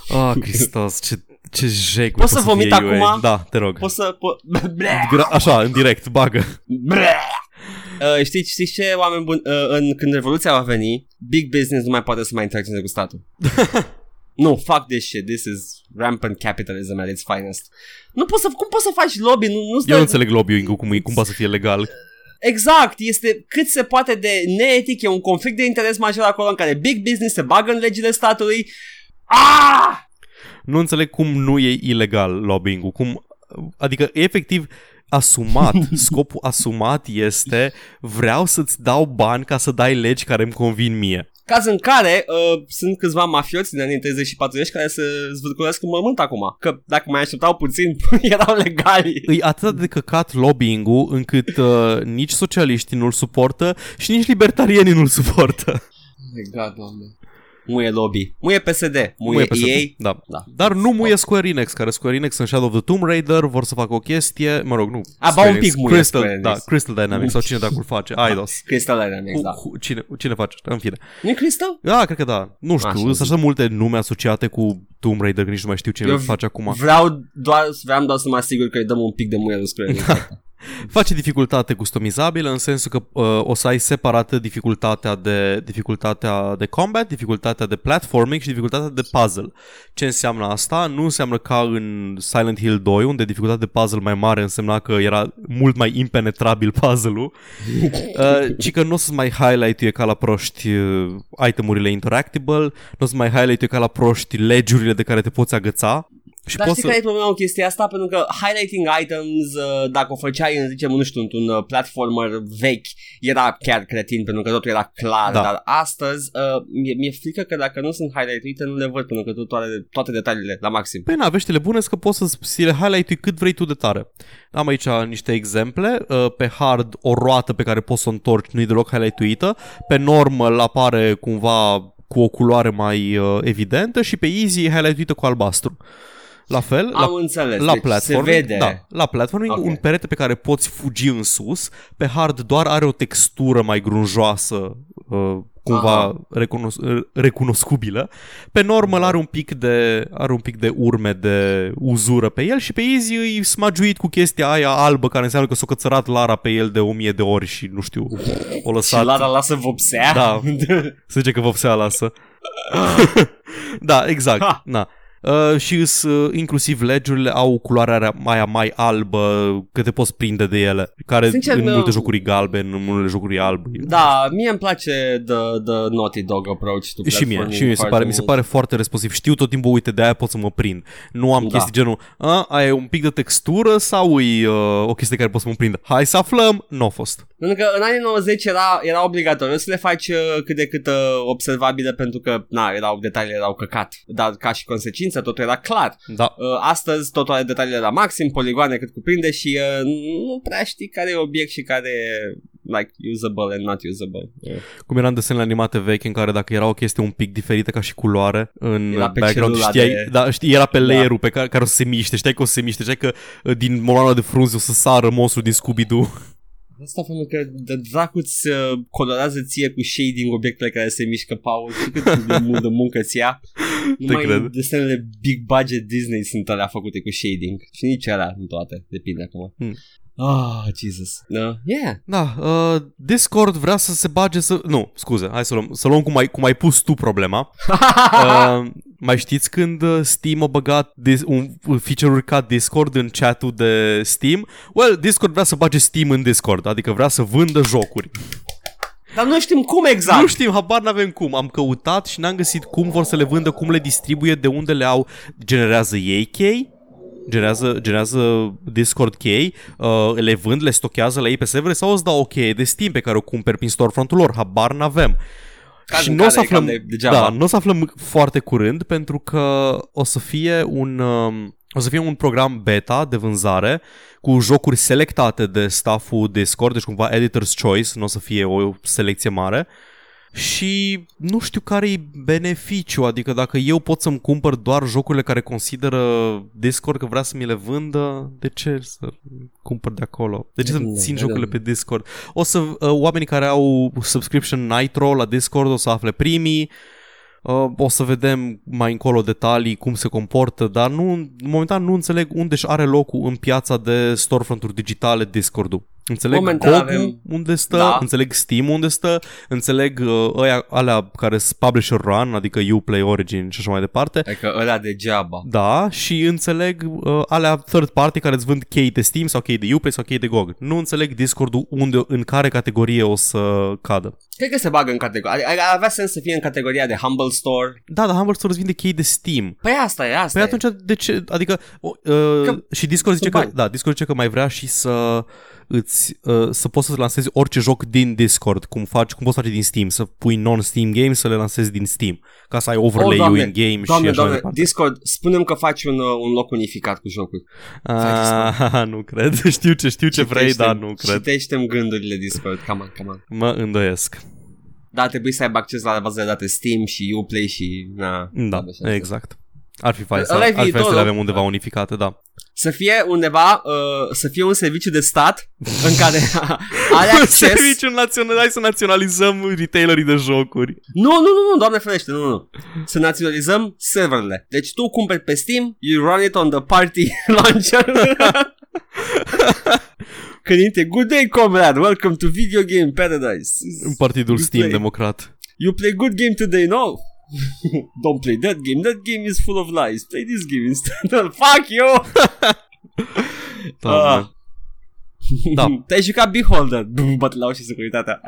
Oh, Hristos, ce, ce jec. Poți să vomit fie UA. acum? Da, te rog. Poți să... Po- Gra- Așa, în direct, bagă. Uh, știi, știi ce, oameni buni? Uh, în, când revoluția va veni, big business nu mai poate să mai interacționeze cu statul. Nu, fuck this shit. This is rampant capitalism at its finest. Nu poți să, cum poți să faci lobby? Nu, nu Eu nu înțeleg lobbying-ul, cum, e, cum poate să fie legal. Exact, este cât se poate de neetic, e un conflict de interes major acolo în care big business se bagă în legile statului. Ah! Nu înțeleg cum nu e ilegal lobbying-ul. Cum, adică, efectiv, asumat, scopul asumat este vreau să-ți dau bani ca să dai legi care îmi convin mie. Caz în care uh, sunt câțiva mafioți din anii 30 și 40 care se zvârcolesc în mormânt acum. Că dacă mai așteptau puțin, erau legali. E atât de căcat lobbying-ul încât uh, nici socialiștii nu-l suportă și nici libertarienii nu-l suportă. Oh my god, doamne. Muie lobby. Muie PSD. Muie, Muie PSD. EA. Da. Da. Dar nu muie Square Enix, care Square Enix în Shadow of the Tomb Raider vor să facă o chestie, mă rog, nu. A, ba, Square un Enix, pic muie Crystal, Square da, Enix. Crystal Dynamics sau cine dacă îl face, Eidos. Crystal Dynamics, Cu, da. cu, cine, cine face asta? În fine. nu e Crystal? Da, cred că da. Nu știu, Așa sunt zic. așa multe nume asociate cu Tomb Raider, că nici nu mai știu cine Eu îl face acum. Vreau doar, vreau doar să mă asigur că îi dăm un pic de muie lui Square Enix. Face dificultate customizabilă în sensul că uh, o să ai separată dificultatea de dificultatea de combat, dificultatea de platforming și dificultatea de puzzle. Ce înseamnă asta? Nu înseamnă ca în Silent Hill 2, unde dificultatea de puzzle mai mare însemna că era mult mai impenetrabil puzzle-ul, uh, ci că nu o să mai highlight-uie ca la proști uh, itemurile interactable, nu o să mai highlight-uie ca la proști legiurile de care te poți agăța. Și Dar poți știi să... care e problema cu chestia asta? Pentru că highlighting items, uh, dacă o făceai, în, zicem, nu știu, într-un uh, platformer vechi, era chiar cretin, pentru că totul era clar, Da. dar astăzi uh, mi-e, mi-e frică că dacă nu sunt highlight-uite, nu le văd, pentru că tu toate, toate detaliile la maxim. Păi na, veștile bune sunt că poți să ți le highlight cât vrei tu de tare. Am aici niște exemple. Uh, Pe hard, o roată pe care poți să o întorci nu e deloc highlight Pe normal apare cumva cu o culoare mai uh, evidentă și pe easy e highlight cu albastru. La fel, la, Am înțeles, la deci platform, se vede. Da, la platforming, Ok. un perete pe care poți fugi în sus, pe hard doar are o textură mai grunjoasă uh, cumva recunos- recunoscubilă. Pe normal are un pic de are un pic de urme de uzură pe el și pe Easy îi smagiuit cu chestia aia albă care înseamnă că s-a cățărat Lara pe el de o mie de ori și nu știu, o Și lăsat. Lara lasă vopsea? Da. Se zice că vopsea lasă. da, exact. Ha. Na. Uh, și îs, uh, inclusiv legurile au culoarea aia mai albă, că te poți prinde de ele, care Sincer, în nu- multe jocuri e galben, în multe jocuri e alb. Da, mie îmi place the, the Naughty Dog approach to Și mie, platforming și mie mi se, foarte pare, mi se mult. pare foarte responsiv. Știu tot timpul, uite, de aia pot să mă prind. Nu am Da. chestii genul, a, aia e un pic de textură sau e uh, o chestie care pot să mă prind. Hai să aflăm, nu a fost. Pentru că în anii 90 era, era obligatoriu să le faci uh, cât de cât uh, observabile pentru că na, erau detaliile erau căcat. Dar ca și consecință totul era clar. Da. Uh, astăzi totul are detaliile la maxim, poligoane cât cuprinde și uh, nu prea știi care e obiect și care e like usable and not usable. Uh. Cum eram desenele animate vechi în care dacă era o chestie un pic diferită ca și culoare în Era pe background, celula știai, de- da, știi, era pe Da. layer-ul pe care, care o să se miște, știai că o să se miște, știai că uh, din moloana de frunze o să sară monstru din Scooby-Doo. Asta pentru că de dracuț îți uh, colorează ție cu shading obiectele care se mișcă, Paul. Și cât de mult de muncă ți ia. Numai cred. desenele big budget Disney sunt alea făcute cu shading. Și nici alea, nu toate. Depinde acum. Hmm. Ah, Jesus. No. Yeah. Da, uh, Discord vrea să se bage să... Nu, scuze, hai să luăm, să luăm cum ai, cum ai pus tu problema. uh, mai știți când uh, Steam a băgat dis- un un feature-uri ca Discord în chat-ul de Steam? Well, Discord vrea să bage Steam în Discord, adică vrea să vândă jocuri. Dar nu știm cum exact. Nu știm, habar n-avem cum. Am căutat și n-am găsit cum vor să le vândă, cum le distribuie, de unde le au. Generează ei chei? Generează, generează Discord chei, uh, le vând, le stochează la ei pe servere sau îți dau o cheie de Steam pe care o cumperi prin storefront-ul lor? Habar n-avem. Caz și în nu o să care e aflăm, cam de- degeaba. da, nu o să aflăm foarte curând pentru că o să fie un um, o să fie un program beta de vânzare cu jocuri selectate de stafful Discord, deci cumva editor's choice, nu o să fie o selecție mare. Și nu știu care e beneficiu, adică dacă eu pot să-mi cumpăr doar jocurile care consideră Discord că vrea să mi le vândă, de ce să cumpăr de acolo? De ce să-mi Vedem, țin vedem. jocurile pe Discord? O să, uh, oamenii care au subscription Nitro la Discord o să afle primii, Uh, o să vedem mai încolo detalii cum se comportă, dar nu, momentan nu înțeleg unde și are locul în piața de storefront-uri digitale Discord-ul. Înțeleg Momentan GOG avem- unde stă, Da. înțeleg Steam unde stă, înțeleg uh, ăia, alea care sunt publisher run, adică Uplay, Origin și așa mai departe. Adică ăla degeaba. Da, și înțeleg uh, alea third party care îți vând chei de Steam sau chei de Uplay sau chei de GOG. Nu înțeleg Discord-ul unde, în care categorie o să cadă. Cred că se bagă în categorie. Ar ar avea sens să fie în categoria de Humble Store. Da, dar Humble Store îți vinde chei de Steam. Păi asta e, asta Păi e. atunci de ce? Adică uh, Că și Discord zice sunt că bani. da, Discord zice că mai vrea și să îți uh, să poți să lansezi orice joc din Discord, cum faci, cum poți face din Steam, să pui non-Steam games să le lansezi din Steam, ca să ai overlay-ul Doamne, in game Doamne, și așa mai doamne, departe. Discord, spunem că faci un, uh, un loc unificat cu jocuri. Ah, nu cred. Știu ce, știu ce vrei, dar nu cred. Citește-mi gândurile Discord, come on, come on. Mă îndoiesc. Da, trebuie să aibă acces la baza de date Steam și Uplay și... Na, Da, n-avea șanse. exact. Ar fi fain să, Ăla e ar fi fain să viitorul. le avem undeva unificate, da. Să fie undeva, uh, să fie un serviciu de stat în care are acces... Serviciul național, hai să naționalizăm retailerii de jocuri. Nu, nu, nu, nu, doamne ferește, nu, nu, nu. Să naționalizăm serverele. Deci tu cumperi pe Steam, you run it on the party launcher. Când intre, good day comrade, welcome to video game paradise. În partidul You Steam play. democrat. You play good game today, no? Don't play that game, that game is full of lies. Play this game instead. Fuck you! Doamne. Da. Te-ai jucat Beholder. Bătălau și securitatea.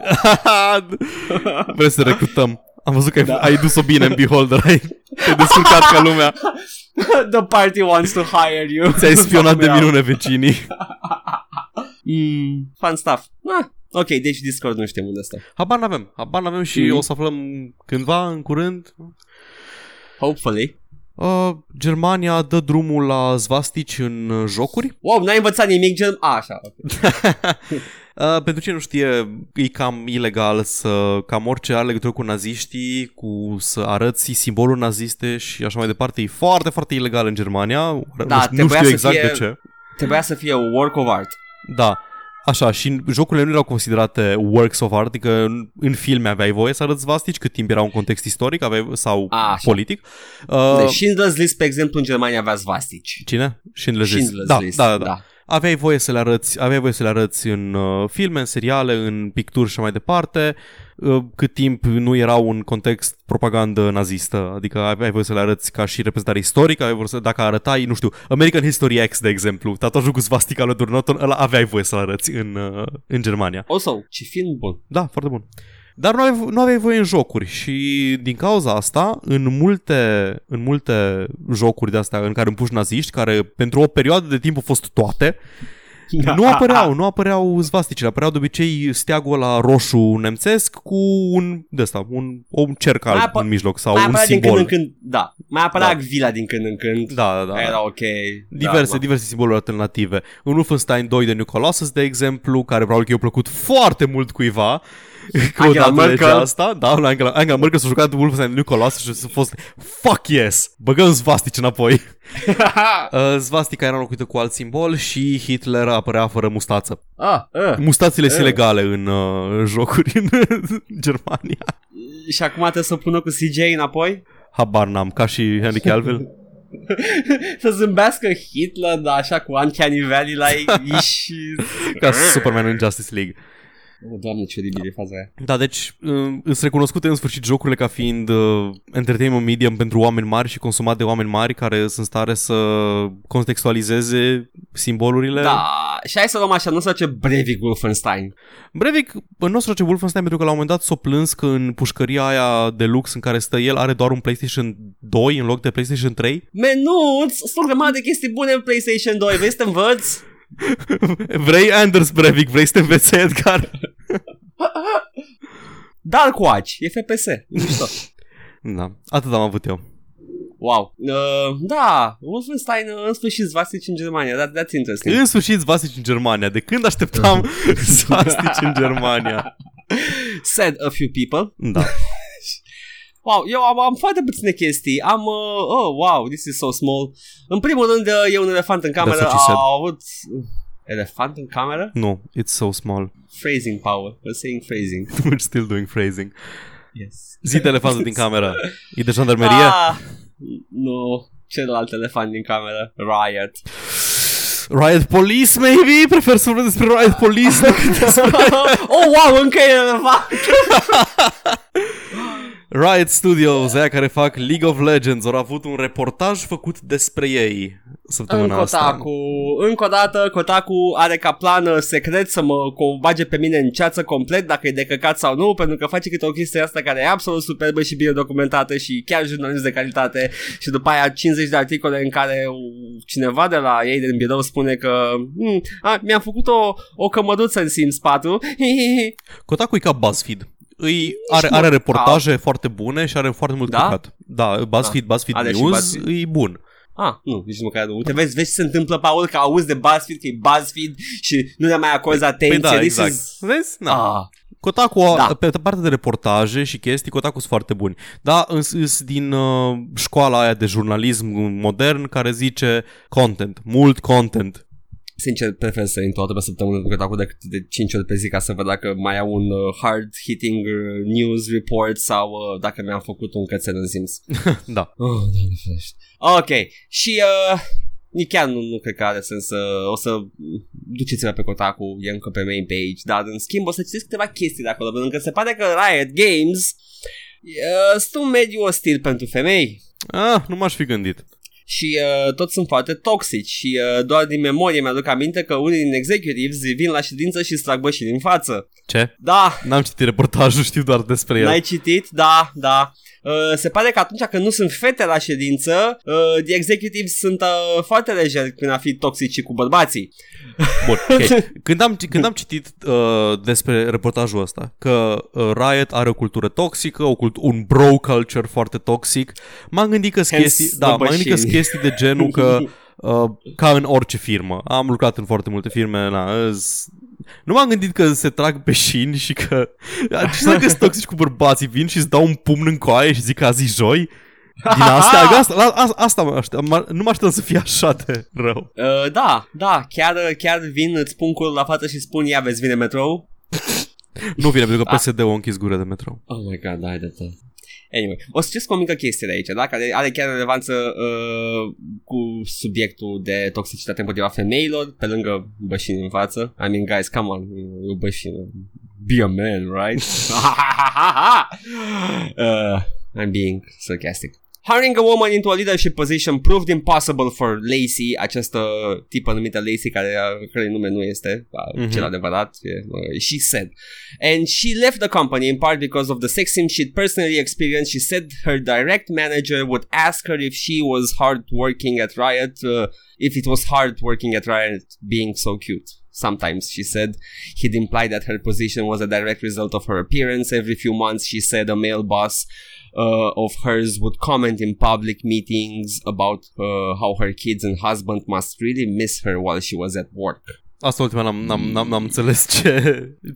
Vrei să te recrutăm. Am văzut că ai, Da. ai dus-o bine în Beholder, ai te-ai descurcat ca lumea. The party wants to hire you. Ți-ai spionat de Fuck me minune vecinii. Mm, fun stuff. Ah, ok, deci Discord nu știm unde stă. Habar n-avem, habar n-avem și Mhm. o să aflăm cândva, în curând. Hopefully. Uh, Germania dă drumul la zvastici în uh, jocuri. Wow, n-ai învățat nimic, gen... A, așa, ok. Uh, pentru cine nu știe, e cam ilegal să cam orice are legătură cu naziștii, cu să arăți simbolul naziste și așa mai departe. E foarte, foarte ilegal în Germania. Da, nu, nu trebuia știu să exact fie- de ce. Trebuia să fie a work of art. Da. Așa, și jocurile nu erau considerate works of art, adică în, în filme aveai voie să arăți svastici cât timp era un context istoric aveai, sau A, așa. politic. Uh, Uh, de Schindler's List, pe exemplu, în Germania avea zvastici. Cine? Schindler's List. Schindler's Da, List, da, da, da. da. Aveai voie să le arăți, aveai voie să le arăți în uh, filme, în seriale, în picturi și mai departe, uh, cât timp nu era un context propagandă nazistă, adică aveai voie să le arăți ca și reprezentare istorică, aveai voie să, dacă arătai, nu știu, American History X, de exemplu, tatuajul cu svastica lui Norton, ăla aveai voie să-l arăți în, uh, în Germania. Also, ce film bun. Da, foarte bun. Dar nu aveai, nu aveai voie în jocuri și din cauza asta, în multe, în multe jocuri de astea în care împuși naziști, care pentru o perioadă de timp au fost toate, nu apăreau, nu apăreau zvasticile, apăreau de obicei steagul la roșu nemțesc cu un, de asta, un, un cerc alb Mai apă- în mijloc sau mai un apărea din când simbol. în când, da. Mai apărea Da. Gvila din când în când. Da, da, da. Era ok. Diverse, da, diverse simboluri alternative. În Wolfenstein 2 de New Colossus, de exemplu, care probabil că i-a plăcut foarte mult cuiva, că Angela odată legea Merkel. asta, da, la Angela, Angela Merkel s-a jucat Wolfenstein New Colossus și a fost fuck yes, băgăm svastici înapoi. Uh, svastica era înlocuită cu alt simbol și Hitler apărea fără mustață. ah, uh. Mustațile sunt Eh. ilegale în uh, jocuri în Germania. Și acum trebuie să pună cu CJ înapoi? Habar n-am, ca și Henry Cavill. să zâmbească Hitler, da, așa cu Uncanny Valley la ei și... ca Superman în Justice League. Oh, doamne, ce oribil e faza aia. Da, deci uh, sunt recunoscute în sfârșit jocurile ca fiind uh, entertainment medium pentru oameni mari și consumat de oameni mari care sunt în stare să contextualizeze simbolurile. Da, și hai să luăm așa, nu să face Breivik Wolfenstein. Breivik, în nostru face Wolfenstein pentru că la un moment dat s-o plâns că în pușcăria aia de lux în care stă el are doar un PlayStation 2 în loc de PlayStation 3. Menuț, sunt o grămadă de chestii bune în PlayStation 2, vrei să te învăț? Vrei Anders Breivik, vrei să te înveți Edgar? Dark Watch, e FPS, e mișto. da, atât am avut eu. Wow. Uh, da, Wolfenstein uh, în sfârșit zvastici în Germania. That, that's interesting. În sfârșit svastici în Germania. De când așteptam svastici în Germania? Said a few people. Da. Wow, eu am, am foarte puține chestii. Am, uh, oh, wow, this is so small. În primul rând, uh, e un elefant în cameră. That's what she said. Au avut... Elefant în cameră? No, it's so small. Phrasing power. We're saying phrasing. We're still doing phrasing. Yes. Zi de elefantul din cameră. E de jandarmerie? Ah, nu, celălalt elefant din cameră. Riot. Riot Police, maybe? Prefer să vorbesc despre Riot Police decât despre oh, wow, încă e elefant. Riot Studios, aia care fac League of Legends, au avut un reportaj făcut despre ei săptămâna În asta. Kotaku. Încă o dată, Kotaku are ca plan uh, secret să mă co- bage pe mine în ceață complet dacă e de căcat sau nu, pentru că face câte o chestie asta care e absolut superbă și bine documentată și chiar jurnalist de calitate și după aia 50 de articole în care cineva de la ei din birou spune că "Hmm, a, mi-am făcut o, o cămăduță în Sims 4 Kotaku e ca BuzzFeed. Îi are, are reportaje foarte bune și are foarte mult Da? căcat. Da, BuzzFeed, BuzzFeed Are și News BuzzFeed. e bun. Ah, nu, nici măcar nu. Uite, vezi, vezi ce se întâmplă, Paul, că auzi de BuzzFeed, că e BuzzFeed și nu ne mai acorzi atenție. Păi da, This exact. is- Vezi? Na. Ah, Kotaku, Da. da. pe partea de reportaje și chestii, Kotaku sunt foarte buni. Da, îns, îns din uh, școala aia de jurnalism modern care zice content, mult content. Sincer, prefer să intru o dată pe săptămână cu Kotaku decât de 5 ori pe zi ca să văd dacă mai au un uh, hard-hitting uh, news report sau uh, dacă mi-am făcut un cățel în Sims. da. Oh, doamne ferește. Ok, și uh, nici chiar nu, nu cred că are sens să... O să duceți-vă pe Kotaku, e încă pe main page, dar în schimb o să citesc câteva chestii de acolo, pentru că se pare că Riot Games uh, sunt un mediu ostil pentru femei. Ah, nu m-aș fi gândit. Și uh, toți sunt foarte toxici și uh, doar din memorie mi-aduc aminte că unii din executives vin la ședință și strag bășii din față. Ce? Da, N-am citit reportajul, știu doar despre el. n-ai citit? Da, da. Uh, se pare că atunci când nu sunt fete la ședință, uh, the executives sunt uh, foarte lejeri prin a fi toxici cu bărbații. Bun, okay. când, am, când am citit uh, despre reportajul ăsta, că uh, Riot are o cultură toxică, o cult- un bro culture foarte toxic, m-am gândit că sunt Hence chestii, da, the m-am gândit că machine. sunt chestii de genul că uh, ca în orice firmă. Am lucrat în foarte multe firme, na, îs- nu m-am gândit că se trag pe șini și că... Și dacă sunt toxici cu bărbații, vin și îți dau un pumn în coaie și zic azi e joi? Din astea, asta, la, asta, asta mă aștept, mă- nu mă așteptam să fie așa de rău. Uh, da, da, chiar, chiar vin, îți pun curul la față și spun, ia vezi, vine metrou. Nu vine, pentru că PSD-ul a închis gura de metro. Oh my god, da, de tot. Anyway, o să citesc o mică chestie de aici, da? care are chiar relevanță uh, cu subiectul de toxicitate împotriva femeilor, pe lângă bășini în față. I mean, guys, come on, e o bășină. Be a man, right? uh, I'm being sarcastic. Hiring a woman into a leadership position proved impossible for Lacey, această tipă numită Lacey, care care nume nu este Mhm. cel adevărat, she said. And she left the company in part because of the sexism she'd personally experienced. She said her direct manager would ask her if she was hard working at Riot, uh, if it was hard working at Riot being so cute. Sometimes, she said, he'd implied that her position was a direct result of her appearance. Every few months, she said a male boss uh, of hers would comment in public meetings about uh, how her kids and husband must really miss her while she was at work. Asta ultima n-am, n-am, n-am, n-am înțeles ce,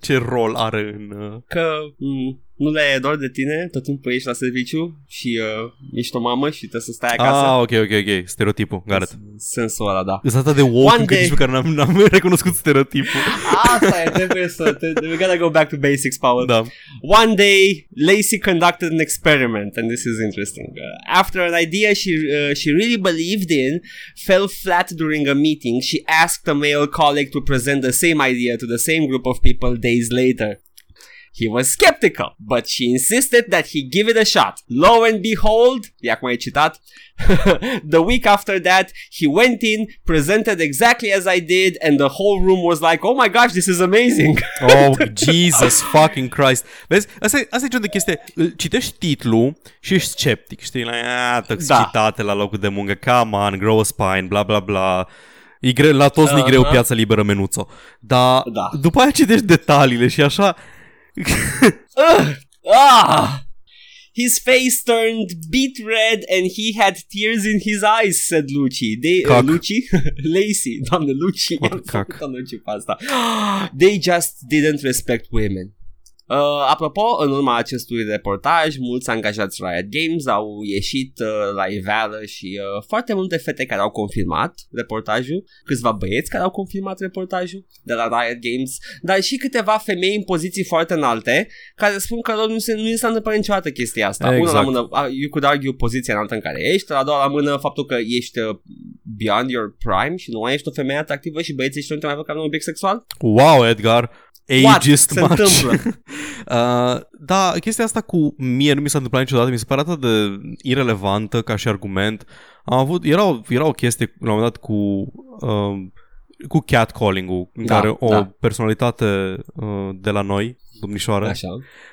ce rol are în... Uh... Că mm, nu le e dor de tine, tot timpul ești la serviciu și uh, ești o mamă și trebuie să stai acasă. Ah, ok, ok, ok, stereotipul, got it. Sensul ăla, da. Sunt atât de woke One încât day- nici măcar n-am, n-am recunoscut stereotipul. Asta e, trebuie să... Te, we gotta go back to basics, Paul. Da. One day, Lacey conducted an experiment, and this is interesting. Uh, after an idea she uh, she really believed in fell flat during a meeting, she asked a male colleague to present the same idea to the same group of people days later. He was skeptical, but she insisted that he give it a shot. Lo and behold, e acum e citat, the week after that, he went in, presented exactly as I did, and the whole room was like, oh my gosh, this is amazing. Oh, Jesus fucking Christ. Vezi, asta e, asta e genul de chestie. Îl Citești titlul și ești sceptic, știi? La, a, toxicitate la locul de muncă, come on, grow a spine, bla bla bla. E greu, la toți uh-huh. e greu Aha. piața liberă menuțo. Dar Da. după aia citești detaliile și așa... Ugh! Ah! His face turned beet red and he had tears in his eyes, said Luci. They, uh. Luci? Lacey. Doamne, Luci. What cac. făcut Luci pe asta. They just didn't respect women. Uh, apropo, în urma acestui reportaj, mulți angajați Riot Games au ieșit uh, la iveală și uh, foarte multe fete care au confirmat reportajul, câțiva băieți care au confirmat reportajul de la Riot Games, dar și câteva femei în poziții foarte înalte care spun că lor nu, se, nu li s-a întâmplat niciodată chestia asta. Exact. Una la mână, uh, you could argue poziția înaltă în care ești, la a doua la mână faptul că ești uh, beyond your prime și nu mai ești o femeie atractivă și băieții ăștia nu te mai văd ca un obiect sexual. Wow, Edgar, What ageist se much. întâmplă? uh, da, chestia asta cu mie nu mi s-a întâmplat niciodată, mi se pare atât de irelevantă ca și argument. Am avut, era, o- era o chestie la un moment dat cu... Uh, cu catcalling-ul, în Da, care o da. personalitate uh, de la noi, domnișoară, Așa.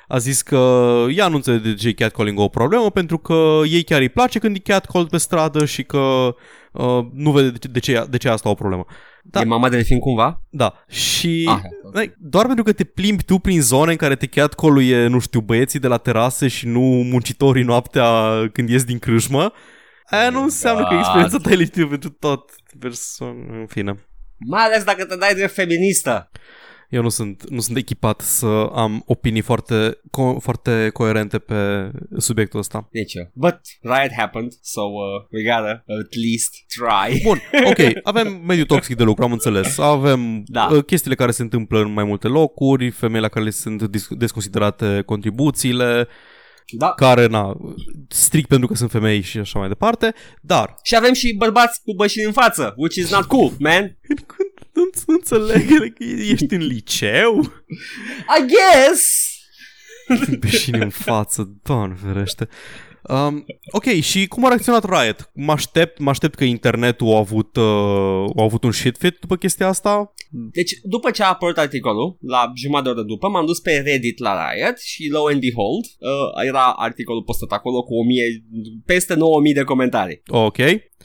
a zis că ea nu înțelege de ce e catcalling o problemă, pentru că ei chiar îi place când e catcalled pe stradă și că uh, nu vede de ce, de ce, de ce asta o problemă. Da. Da. E mama de delfin cumva? Da, și Ah, like, doar pentru că te plimbi tu prin zone în care te catcall-uie, nu știu, băieții de la terase și nu muncitorii noaptea când ies din crâșmă, aia nu înseamnă că God. experiența ta e legitimă pentru tot persoană, în fine. Mai ales dacă te dai de feministă. Eu nu sunt, nu sunt echipat să am opinii foarte, co- foarte coerente pe subiectul ăsta. Nici eu. But riot happened, so uh, we gotta at least try. Bun, ok, avem mediul toxic de lucru, am înțeles. Avem Da. uh, chestiile care se întâmplă în mai multe locuri, femeile la care le sunt dis- desconsiderate contribuțiile, Da. care, na, strict pentru că sunt femei și așa mai departe, dar Și avem și bărbați cu bășini în față, which is not cool, man. nu, nu înțeleg că ești în liceu? I guess. Beșini în față, doamne ferește. Um, ok, și cum a reacționat Riot? Mă aștept, mă aștept că internetul a avut, uh, a avut un shit fit după chestia asta? Deci, după ce a apărut articolul, la jumătate de oră după, m-am dus pe Reddit la Riot și lo and behold, uh, era articolul postat acolo cu 1000, peste 9000 de comentarii. Ok.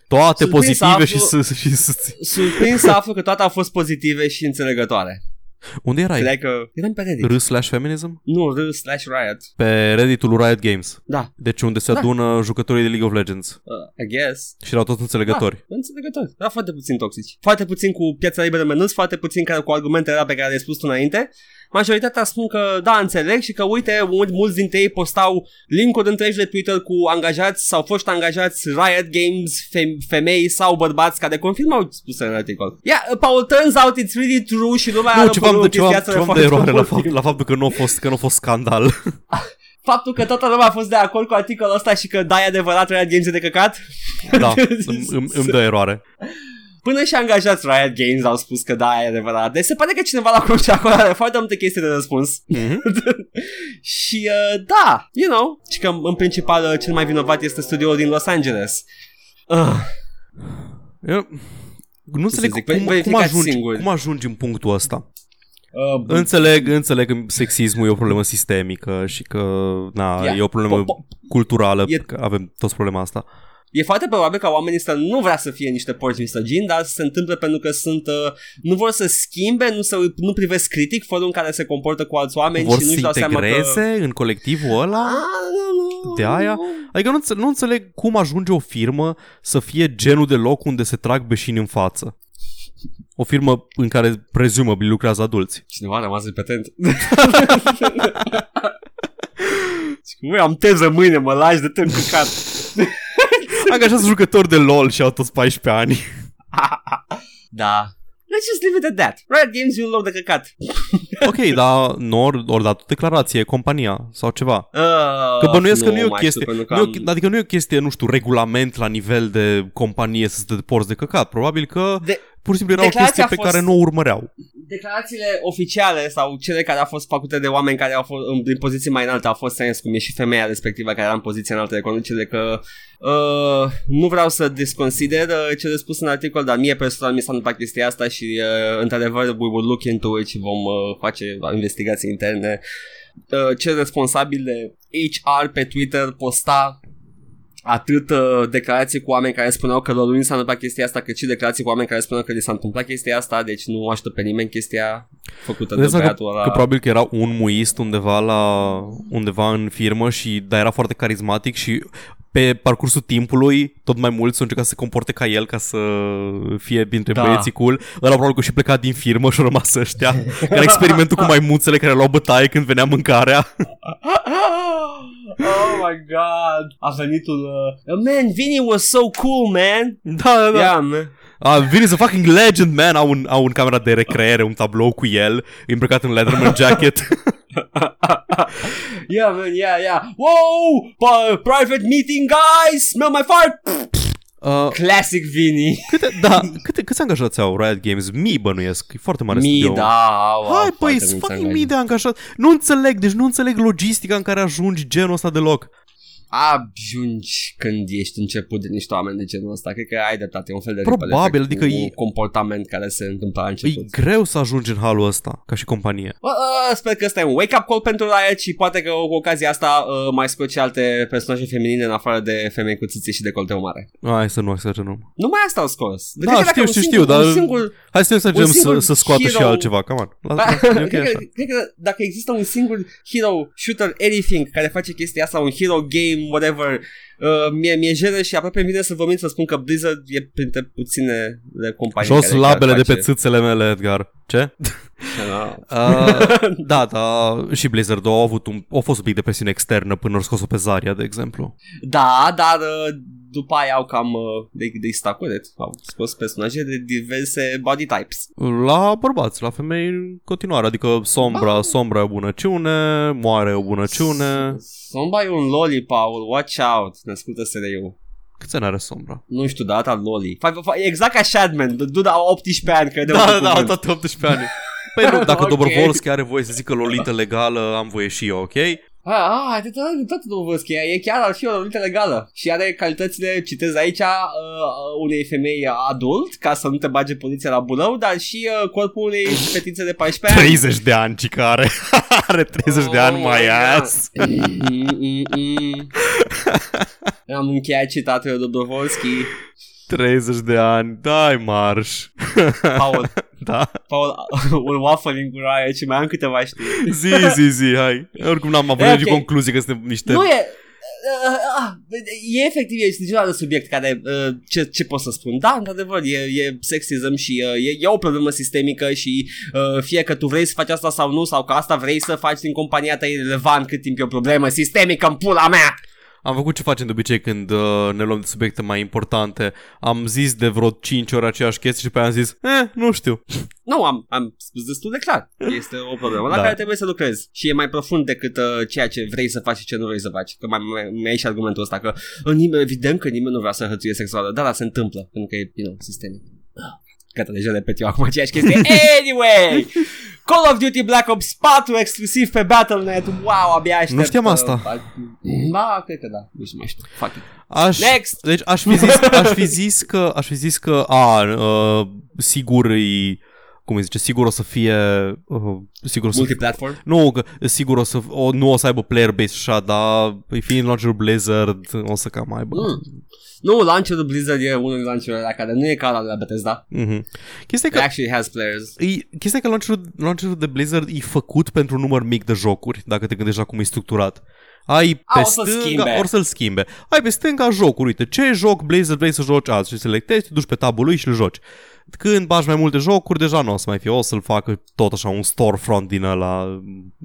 Toate Surprins pozitive să și, aflu- să, și să... Surprins să aflu că toate au fost pozitive și înțelegătoare. Unde erai? Credeai că eram pe Reddit. R slash feminism? Nu, R slash Riot. Pe Reddit-ul lui Riot Games. Da, Deci unde se Da. adună jucătorii de League of Legends. uh, I guess. Și erau toți înțelegători. Da, înțelegători. Era foarte puțin toxici. Foarte puțin cu piața liberă menus, foarte puțin care, cu argumentele alea pe care le-ai spus tu înainte, majoritatea spun că da, înțeleg și că uite, mul- mulți dintre ei postau linkuri întregi de Twitter cu angajați sau foști angajați Riot Games, fem- femei sau bărbați care confirmau spuse în articol. Yeah, Paul, turns out it's really true și lumea Nu, are ceva, părut ceva, chestia asta ceva de foarte eroare la, mult fapt, timp. la faptul că nu a fost, că nu a fost scandal. Faptul că toată lumea a fost de acord cu articolul ăsta și că da, e adevărat, Riot Games e de căcat. da, îmi, îmi, îmi dă eroare. Până și angajați Riot Games au spus că da, e adevărat. Deci se pare că cineva la cruce acolo are foarte multe chestii de răspuns. Mhm. și uh, da, you know, și că în principal uh, cel mai vinovat este studioul din Los Angeles. Uh, Eu nu înțeleg zic, cum, cum, verificați ajungi, singuri. cum ajungi în punctul ăsta. uh, Înțeleg, înțeleg că sexismul e o problemă sistemică și că na, Yeah. e o problemă Po- po- culturală, E- că avem toți problema asta. E foarte probabil ca oamenii să nu vrea să fie niște porci misogini, dar se întâmplă pentru că sunt, uh, nu vor să schimbe, nu, să, nu privesc critic felul în care se comportă cu alți oameni Vor și nu-și să dau seama integreze că... în colectivul ăla? Ah, nu, nu, De aia? nu. Adică nu, înțeleg, nu înțeleg cum ajunge o firmă să fie genul de loc unde se trag beșini în față. O firmă în care prezumabil lucrează adulți. Cineva a rămas repetent. Și cum, "Ui, am teză mâine, mă lași de te încăcat. Angajați jucători de LOL și au toți 14 ani. da. Let's just leave it at that. Riot Games e un loc de căcat. ok, dar nu ori, ori dat o declarație, compania sau ceva. Uh, Că bănuiesc că nu e o mai chestie, știu, pentru că nu e am- o, adică nu e o chestie, nu știu, regulament la nivel de companie să te porți de căcat. Probabil că De- pur și simplu era o declarația chestie pe a fost- care nu o urmăreau. Declarațiile oficiale sau cele care au fost făcute de oameni care au fost în, în poziții mai înalte au fost sens, cum e și femeia respectivă care era în poziție înaltă de conducere, că uh, nu vreau să desconsider uh, ce spus în articol, dar mie personal mi s-a întâmplat chestia asta și uh, într-adevăr we will look into it și vom uh, face investigații interne. Uh, cel responsabil de HR pe Twitter posta atât uh, declarații cu oameni care spuneau că lor nu s-a întâmplat chestia asta, cât și declarații cu oameni care spuneau că li s-a întâmplat chestia asta, deci nu ajută pe nimeni chestia făcută de Deci că, băiatul ăla. că probabil că era un muist undeva la undeva în firmă și da, era foarte carismatic și pe parcursul timpului tot mai mulți s-au încercat să se comporte ca el ca să fie dintre Da. da. băieții cool. Ăla probabil că și plecat din firmă și au rămas ăștia. Ca experimentul cu maimuțele care luau bătaie când venea mâncarea. oh my god A venit un uh, Man, Vinny was so cool, man Da, da, da. Yeah, man Ah, Vin is a fucking legend, man. Au un, au un camera de recreere, un tablou cu el, îmbrăcat în Leatherman jacket. Yeah, man, yeah, yeah Whoa, p- private meeting, guys Smell my fart uh, Classic Vinny câte, da, câte, câți angajați au Riot Games? Mii bănuiesc. E foarte mare Mii, studio. da au, au Hai, foarte păi, mulți sunt fucking angajați. mii de angajați. Nu înțeleg, deci nu înțeleg logistica în care ajungi genul ăsta deloc. Ajungi când ești început de niște oameni de genul ăsta. Cred că ai dreptate, e un fel de Probabil, ripple effect adică cu e- un comportament care se întâmplă la E început. greu să ajungi în halul ăsta, ca și companie. Bă, uh, sper că ăsta e un wake-up call pentru Riot și poate că cu ocazia asta uh, mai scot și alte personaje feminine în afară de femei cu țâțe și de colteu mare. Hai să nu exagerăm. Numai asta au scos. Da, Cred că știu, dacă știu, un știu, singur, dar- Un singur, Hai să nu exagerăm să, singur să scoată și hero- altceva, come on. La, la, e ok cred, așa. că, cred că dacă există un singur hero shooter anything care face chestia asta, un hero game, whatever, uh, mie, mie jenă și aproape îmi vine să vomit să spun că Blizzard e printre puține de companii Jos care labele chiar de pe face- țâțele mele, Edgar. Ce? Da. Uh, da, da, și Blizzard au avut un, au fost un pic de presiune externă până au scos-o pe Zarya, de exemplu. Da, dar uh, după aia au cam uh, de, de stacuret. Au scos personaje de diverse body types. La bărbați, la femei în continuare, adică Sombra, Ah. Sombra e o bunăciune, Moare e o bunăciune. Somba e un loli, Paul, watch out, născută SRU. Câți ani are Sombra? Nu știu data loli. Fa, fa, exact ca Shadman, duda 18 ani, credem Da, cu da, da, cuvânt. toate 18 ani. Păi nu, dacă Ok. okay. Dobrovolski are voie să zică lolită legală, am voie și eu, ok? Ah, ah, de tot, tot nu văd că e chiar ar fi o lolită legală și are calitățile, citez aici, uh, uh, unei femei adult, ca să nu te bage poliția la bulău, dar și uh, corpul unei fetițe de 14 ani. 30 de ani, ci care are 30 de ani Oh mai my ass. God. Mm, mm, mm. Am încheiat citatul lui Dobrovolski. 30 de ani, dai marș. Paul, Da, Paul, un waffling cu Riot și mai am câteva știri. zi, zi, zi, hai. Oricum n-am avut E, nici ok. concluzie că suntem niște Nu e, Uh, uh, e efectiv, este genul de subiect care, uh, ce, ce pot să spun, da, într-adevăr, e, e sexism și uh, e, e o problemă sistemică și uh, fie că tu vrei să faci asta sau nu, sau că asta vrei să faci din compania ta irrelevant cât timp e o problemă sistemică în pula mea. Am făcut ce facem de obicei când uh, ne luăm de subiecte mai importante. Am zis de vreo 5 ori aceeași chestie și pe aia am zis, eh, nu știu. Nu, am, am spus destul de clar. Este o problemă la Da. care trebuie să lucrezi. Și e mai profund decât uh, ceea ce vrei să faci și ce nu vrei să faci. Că mai, mai, mai e și argumentul ăsta că uh, nimeni, evident că nimeni nu vrea să hățuie sexuală. Dar da, se întâmplă, pentru că e, you know, sistemic. Gata, deja repet eu acum aceeași chestie. Anyway! Call of Duty Black Ops 4 exclusiv pe Battle.net. Wow, abia aștept. Nu știam uh, asta. Ba, cred că da. Nu știu mai știu. Fuck it. Aș, Next! Deci aș fi zis, aș fi zis că, aș fi zis că, a, uh, sigur îi, cum îi zice, sigur o să fie, uh, sigur o să Multiplatform. nu, că sigur o să, o, nu o să aibă player base așa, dar îi fiind launcher Blizzard, o să cam aibă. Mm. Nu, launcherul Blizzard e unul din launcherurile care nu e ca la de la Bethesda. Mm-hmm. Chestia e It că actually has players. E, chestia e că launcherul, launcherul de Blizzard e făcut pentru un număr mic de jocuri, dacă te gândești la cum e structurat. Ai pe A, o să-l stânga, schimbe. or să-l schimbe. Ai pe stânga jocuri, uite, ce joc Blizzard vrei să joci azi și selectezi, te duci pe tabul lui și îl joci. Când bagi mai multe jocuri, deja nu o să mai fie, o să-l facă tot așa un storefront din ăla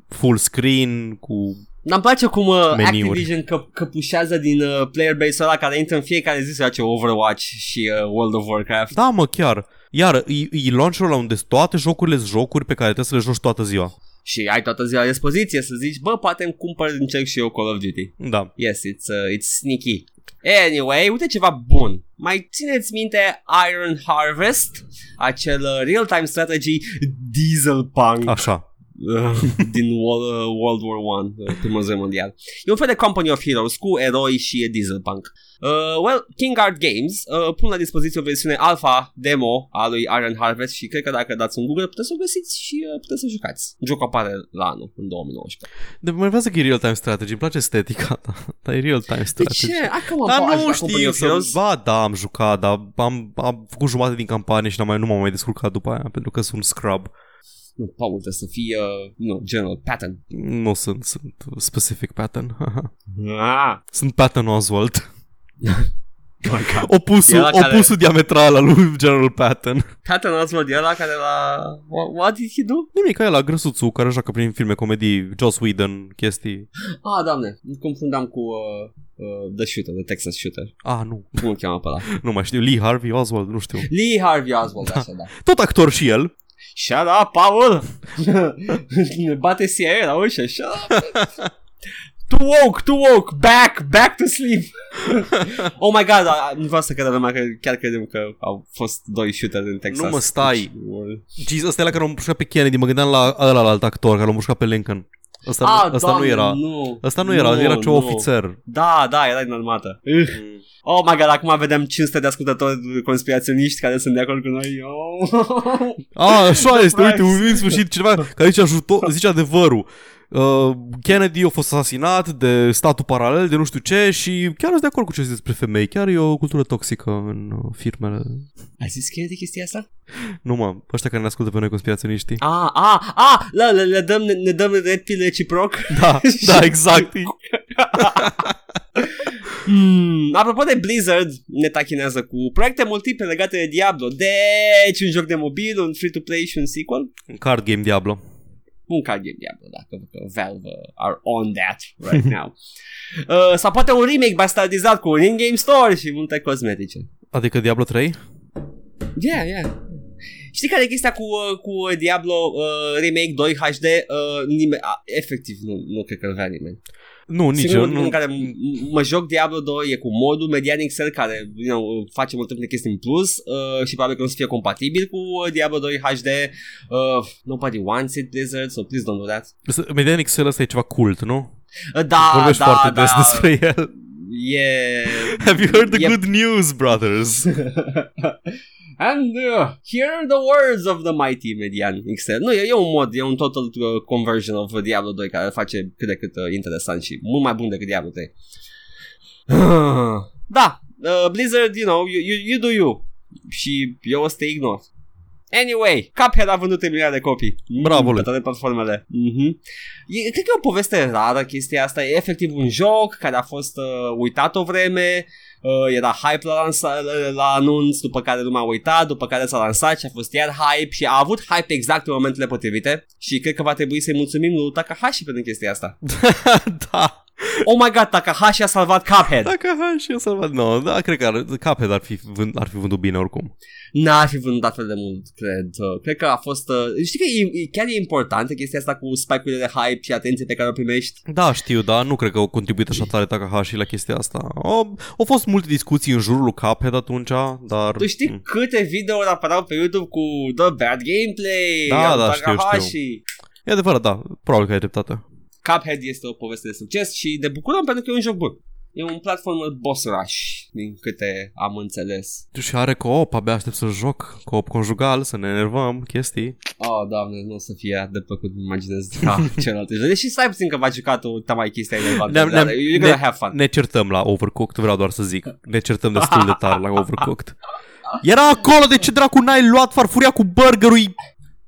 full screen cu... N-mi place cum uh, Meniuri. Activision că, căpușează din uh, player base-ul ăla care intră în fiecare zi să face Overwatch și uh, World of Warcraft. Da, mă, chiar. Iar e, e launcherul ăla unde toate jocurile sunt jocuri pe care trebuie să le joci toată ziua. Și ai toată ziua la dispoziție să zici, bă, poate îmi cumpăr, încerc și eu Call of Duty. Da. Yes, it's, uh, it's sneaky. Anyway, uite ceva bun. Mai țineți minte Iron Harvest? Acel uh, real-time strategy diesel punk Așa. Uh, din World, uh, World War One, uh, primul război mondial. E un fel de Company of Heroes cu eroi și e diesel punk. Uh, well, King Art Games uh, pun la dispoziție o versiune alpha demo a lui Iron Harvest și cred că dacă dați un Google puteți să o găsiți și uh, puteți să jucați. Jocul apare la anul, în 2019. De mă vreau să că e real-time strategy, îmi place estetica ta, dar e real-time De strategy. ce? Hai că mă Dar aș nu da Company știu of să... Heroes. Ba, da, am jucat, dar am, am făcut jumătate din campanie și n-am mai, nu m-am mai descurcat după aia, pentru că sunt scrub. Nu, Paul, trebuie să fie, uh, nu, general pattern. Nu sunt, sunt specific pattern. Ah, sunt pattern Oswald. my God. Opusul, E ăla care- opusul diametral al lui General Patton. Pattern Oswald e ăla care la... What, what did he do? Nimic, e la grăsuțul care joacă prin filme, comedii, Joss Whedon, chestii. Ah, doamne, îl confundam cu uh, uh, The Shooter, The Texas Shooter. Ah, nu, Cum îl cheamă pe ăla? nu mai știu. Lee Harvey Oswald, nu știu. Lee Harvey Oswald, așa, da. Tot actor și el. Shut up, Paul! Ne bate CIA la ușă, shut up! Too woke, too woke, back, back to sleep! oh my god, a- nu vreau să credă lumea că chiar credem că au fost doi shooter în Texas. Nu mă, stai. Deci, Jesus, ăsta e la care l-am mușcat pe Kennedy, mă gândeam la ăla alt actor care l-a mușcat pe Lincoln. Ăsta, Ah, ăsta doamne, nu era. Nu. Ăsta nu era, era ce nu. ofițer. Da, da, era din armată. Uh. Oh my god, acum vedem 500 de ascultători conspiraționiști care sunt de acord cu noi. Oh. A, așa este, uite, Christ. în sfârșit cineva care zice, ajutor, zice adevărul. Uh, Kennedy a fost asasinat de statul paralel, de nu știu ce și chiar sunt de acord cu ce zice despre femei. Chiar e o cultură toxică în uh, firmele. Ai zis că e de chestia asta? Nu mă, ăștia care ne ascultă pe noi conspiraționiștii. Ah, ah, ah, le, le, le dăm, ne, ne dăm red pill reciproc. Da, da, exact. Hmm, apropo de Blizzard, ne tachinează cu proiecte multiple legate de Diablo. Deci, un joc de mobil, un free-to-play și un sequel. Un card game Diablo. Un card game Diablo, da, că, că Valve uh, are on that right now. uh, sau poate un remake bastardizat cu un in-game store și multe cosmetice. Adică Diablo 3? Yeah, yeah. Știi care e chestia cu, uh, cu Diablo uh, Remake 2 HD? Uh, nime- a, efectiv, nu, nu cred că îl vrea nimeni. Nu, nici eu. Singurul Nu. în care m- mă joc Diablo 2 e cu modul Medianic Cell care you know, face multe multe chestii în plus uh, și probabil că nu o să fie compatibil cu uh, Diablo 2 HD. Uh, nobody wants it Blizzard, so please don't do that. Medianic Cell ăsta e ceva cult, nu? Uh, da, Vorbești da, foarte da. des despre el. E... Have you heard the Yep. good news, brothers? And uh, here are the words of the mighty Median XL. Nu, e, e un mod, e un total uh, conversion of Diablo 2 care îl face cât de cât uh, interesant și mult mai bun decât Diablo 3. da, uh, Blizzard, you know, you, you, you do you. Și eu o să te ignor. Anyway, Cuphead a vândut miliarde de copii. Bravo lui. Pe toate platformele. Mm-hmm. E, cred că e o poveste rară chestia asta. E efectiv un joc care a fost uh, uitat o vreme, uh, era hype la, lansa, la anunț, după care lumea a uitat, după care s-a lansat și a fost iar hype și a avut hype exact în momentele potrivite și cred că va trebui să-i mulțumim lui Takahashi pentru chestia asta. da. Oh my god, Takahashi a salvat Cuphead. Takahashi a salvat. No, da, cred că ar, Cuphead ar fi, vând, ar fi vândut bine oricum. N-ar fi vândut atât de mult, cred. Uh, Cred că a fost... Uh, știi că e, e, chiar e importantă chestia asta cu spike-urile de hype și atenție pe care o primești? Da, știu, dar nu cred că au contribuit așa tare Takahashi la chestia asta. Au, au fost multe discuții în jurul lui Cuphead atunci, dar... Tu știi câte videouri apăreau pe YouTube cu The Bad Gameplay Da, al da, știu, Takahashi? știu. E adevărat, da, probabil că ai dreptate. Cuphead este o poveste de succes și de bucurăm pentru că e un joc bun. E un platformer boss rush, din câte am înțeles. Și are co-op, abia aștept să joc, co-op conjugal, să ne enervăm, chestii. Oh, doamne, nu o să fie de plăcut, îmi imaginez ca celelalte jocuri. Deși stai puțin că v-a jucat o mai chestia relevantă. Ne-am- dar ne-am- You're gonna have fun. Ne certăm la Overcooked, vreau doar să zic. Ne certăm destul de tare la Overcooked. Era acolo, de ce dracu n-ai luat farfuria cu burgerul?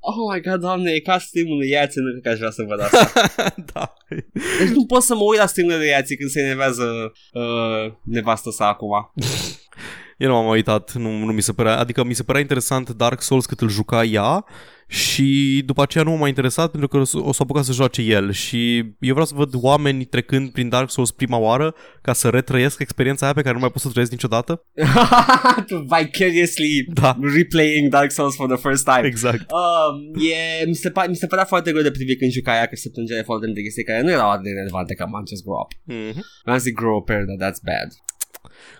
Oh my god, doamne, e ca streamul lui Iații, nu cred că aș vrea să văd asta. da. Deci nu pot să mă uit la streamul lui Iații când se enervează uh, nevastă sa acum. Eu nu m-am uitat, nu, nu mi se părea, adică mi se părea interesant Dark Souls cât îl juca ea și după aceea nu m-a mai interesat pentru că o să o să apuca să joace el și eu vreau să văd oameni trecând prin Dark Souls prima oară ca să retrăiesc experiența aia pe care nu mai pot să o trăiesc niciodată. Vicariously Da. replaying Dark Souls for the first time. Exact. Um, e, mi, se pa- mi se părea foarte greu de privit când juca aia că se plângea de foarte multe chestii care nu erau atât de relevante ca Man Just Grow Up. Mm-hmm. Am zis grow up, dar that's bad.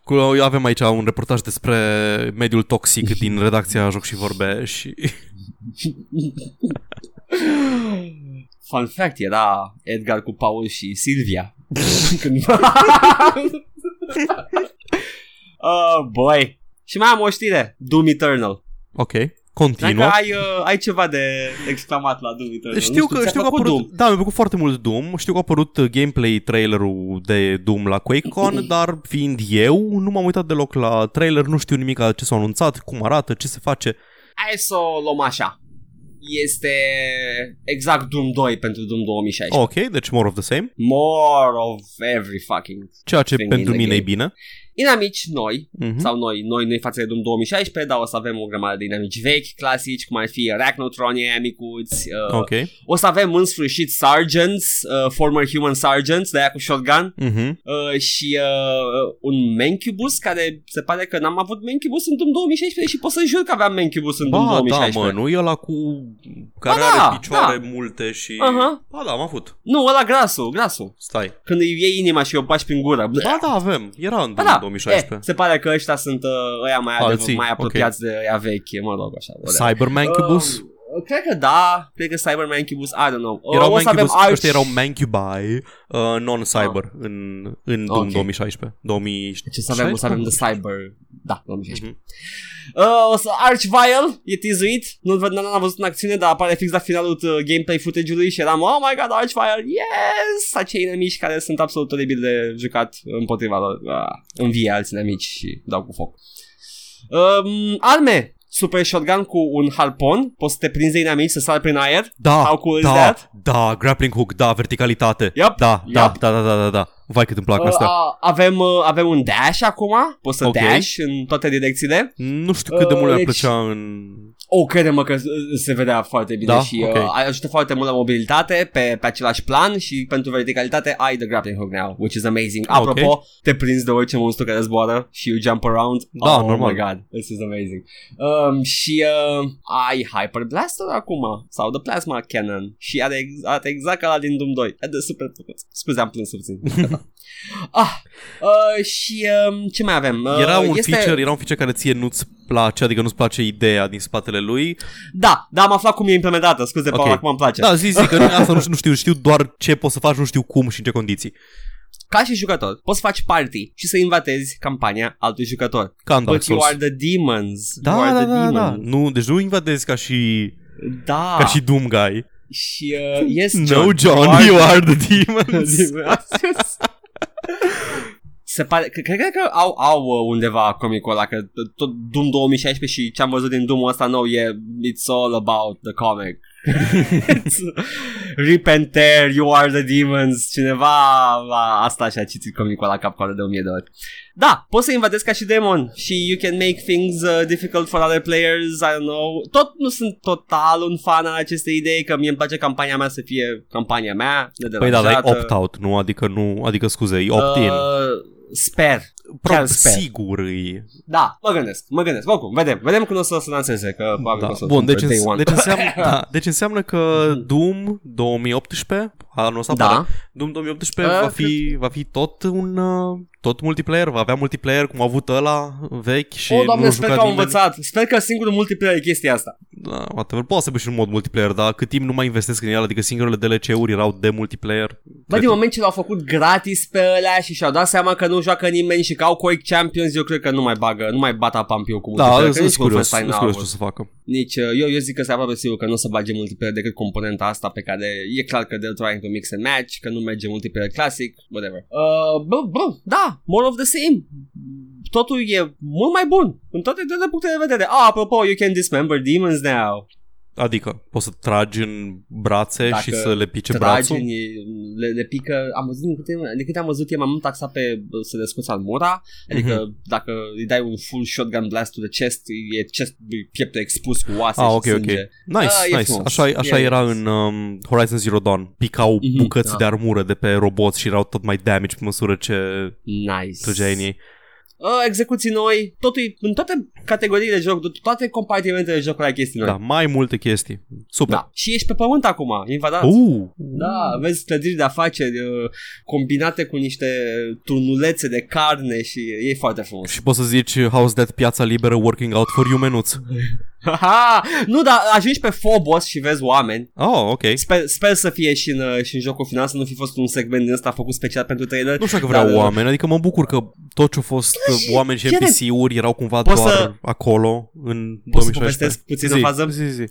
Cu, eu avem aici un reportaj despre mediul toxic din redacția Joc și Vorbe și Fun fact, era Edgar cu Paul și Silvia. Când... oh, boy. Și mai am o știre. Doom Eternal. ok, Dacă continuă. ai, uh, ai ceva de exclamat la Doom Eternal. Știu Nu că, ți-a știu că a plăcut apărut, da, mi-a plăcut foarte mult Doom, știu că a apărut uh, gameplay trailerul de Doom la QuakeCon, dar fiind eu, nu m-am uitat deloc la trailer, nu știu nimic ce s-a anunțat, cum arată, ce se face. Hai să o luăm așa. Este exact Doom 2 pentru Doom 2016. Ok, deci more of the same, More of every fucking ceea ce Thing pentru in the mine e game. bine. Inamici noi, Mhm. sau noi, noi, noi față de Doom 2016, dar o să avem o grămadă de inamici vechi, clasici, cum ar fi Arachnotronii aia micuți, uh, Ok. o să avem în sfârșit Sergeants, uh, former human Sergeants, de aia cu shotgun, Mhm. uh, și uh, un Mancubus, care se pare că n-am avut Mancubus în Doom 2016 și pot să jur că aveam Mancubus în Doom Ba, da, 2016. mă, nu e ăla cu care Ba da, are picioare da. multe și... Aha. Ba, da, am avut. Nu, ăla grasul, grasul. Stai. Când îi iei inima și o bași prin gură. Ba, da, avem. Era în Ba da, 2016. E, se pare că ăștia sunt uh, ăia mai, Alții, Alții, mai apropiați de ăia vechi, mă rog, așa. whatever. Cyber Mancubus? Uh, cred că da, cred că Cyber Mancubus, I don't know. Uh, erau o să avem Mancubus, Arch... ăștia erau Mancubi uh, non-cyber în, în Doom Ok. 2016. 2016? Ce să avem, o să avem de Cyber... Da, 2016. Mhm. Uh, o să Archvile e teasuit Nu văd, n-am văzut în acțiune Dar apare fix la finalul uh, gameplay footage-ului Și eram Oh my god, Archvile, yes Acei inamici care sunt absolut oribil de jucat Împotriva lor uh, Învie alți inamici și dau cu foc um, Arme Super shotgun cu un harpon Poți să te prinzi de inamici să sari prin aer Da, How cool is da, that? da, grappling hook, da, verticalitate. Yep, Da, da, yep. da, da, da, da, da. Vai cât îmi plac Uh, astea. a- avem, uh, avem un dash acum Poți să Ok. dash în toate direcțiile Nu știu cât de uh, mult mi-ar deci- plăcea în... O, crede-mă că uh, se vedea foarte bine Da? și Ok. uh, ajută foarte mult la mobilitate pe, pe același plan și pentru verticalitate ai the grappling hook now, which is amazing. Ah, ok. Apropo, te prinzi de orice monstru care zboară și you jump around. Da, oh normal. my god, this is amazing. Um, și uh, ai Hyper Blaster acum, sau the Plasma Cannon și are, ex- arată exact ca la din Doom 2. E de super plăcut. Scuze, am plâns puțin. ah, uh, și um, ce mai avem? Uh, Era un este... feature, era un feature care ție nu-ți place, adică nu-ți place ideea din spatele lui. Da, da, am aflat cum e implementată. Scuze, Ok. Paul, acum îmi place. Da, zi, zi, că asta nu știu, nu știu, știu doar ce poți să faci, nu știu cum și în ce condiții. Ca și jucător, poți să faci party și să invadezi campania altui jucător. Ca în Dark But you Souls. are the demons. Da, you are da, the da, da, da. demon. Nu, deci nu invadezi ca și, Da. ca și Doom Guy. Și, uh, yes, No, John, you are the demons. se pare, cred, cred că au, au uh, undeva comicul ăla, că tot Doom 2016 și ce am văzut din Doom ăsta nou e It's all about the comic. Rip and tear, you are the demons. Cineva a, asta și-a citit comicul la cap de 1000 de ori. Da, poți să invadezi ca și demon Și you can make things uh, difficult for other players I don't know. Tot nu sunt total un fan al acestei idei Că mie îmi place campania mea să fie campania mea Păi da, dar e opt-out, nu? Adică, nu, adică scuze, e opt-in. Uh, Sper. Chiar sper. sigur îi... Da, mă gândesc, mă gândesc. Oricum, vedem, vedem când o să se lanseze. Că da. să Bun, deci, îns- deci, înseamnă, da, deci înseamnă că Doom 2018, anul ăsta da. Doom 2018 uh, va, fi, va fi tot un uh, tot multiplayer, va avea multiplayer cum a avut ăla vechi și oh, doamne, nu sper că au învățat. Sper că singurul multiplayer e chestia asta. Da, whatever. Poate să și un mod multiplayer, dar cât timp nu mai investesc în el, adică singurele DLC-uri erau de multiplayer. Bă, din moment ce l-au făcut gratis pe ăla și și-au dat seama că nu joacă nimeni și că au Quake Champions, eu cred că nu mai bagă, nu mai bata pampiu cu da, multiplayer. Da, sunt curios, sunt curios ce să facă. Nici, uh, eu, eu zic că se aproape sigur că nu o să bage multiplayer decât componenta asta pe care e clar că they're trying to mix and match, că nu merge multiplayer classic, whatever. Uh, bă, bă, da, more of the same. Totul e mult mai bun în toate de puncte de vedere. Ah, apropo, you can dismember demons now. Adică poți să tragi în brațe Dacă și să le pice tragi brațul? În, le, le pică, am văzut din câte, de câte am văzut e mai mult taxat pe să le scoți armura, adică mm-hmm. dacă îi dai un full shotgun blast to the chest, e chest, pieptul expus cu oase ah, și okay, sânge. Okay. Nice, uh, nice. Așa, așa e era nice. în um, Horizon Zero Dawn. Picau mm-hmm, bucăți da. de armură de pe roboți și erau tot mai damage pe măsură ce nice. trăgeai în ei uh, execuții noi, totul în toate categoriile de joc, toate compartimentele de joc ai chestii noi. Da, mai multe chestii. Super. Da. Și ești pe pământ acum, invadat. Uh. Da, vezi clădiri de afaceri uh, combinate cu niște turnulețe de carne și e foarte frumos. Și poți să zici how's that piața liberă working out for you menuț. nu, dar ajungi pe Phobos și vezi oameni. Oh, ok. Sper, sper să fie și în, uh, și în jocul final, să nu fi fost un segment din ăsta făcut special pentru trailer. Nu știu că vreau dar, uh, oameni, adică mă bucur că tot ce a fost da, și oameni și NPC-uri erau cumva doar să... acolo în 2016. puțin zi, în fază? Zi, zi.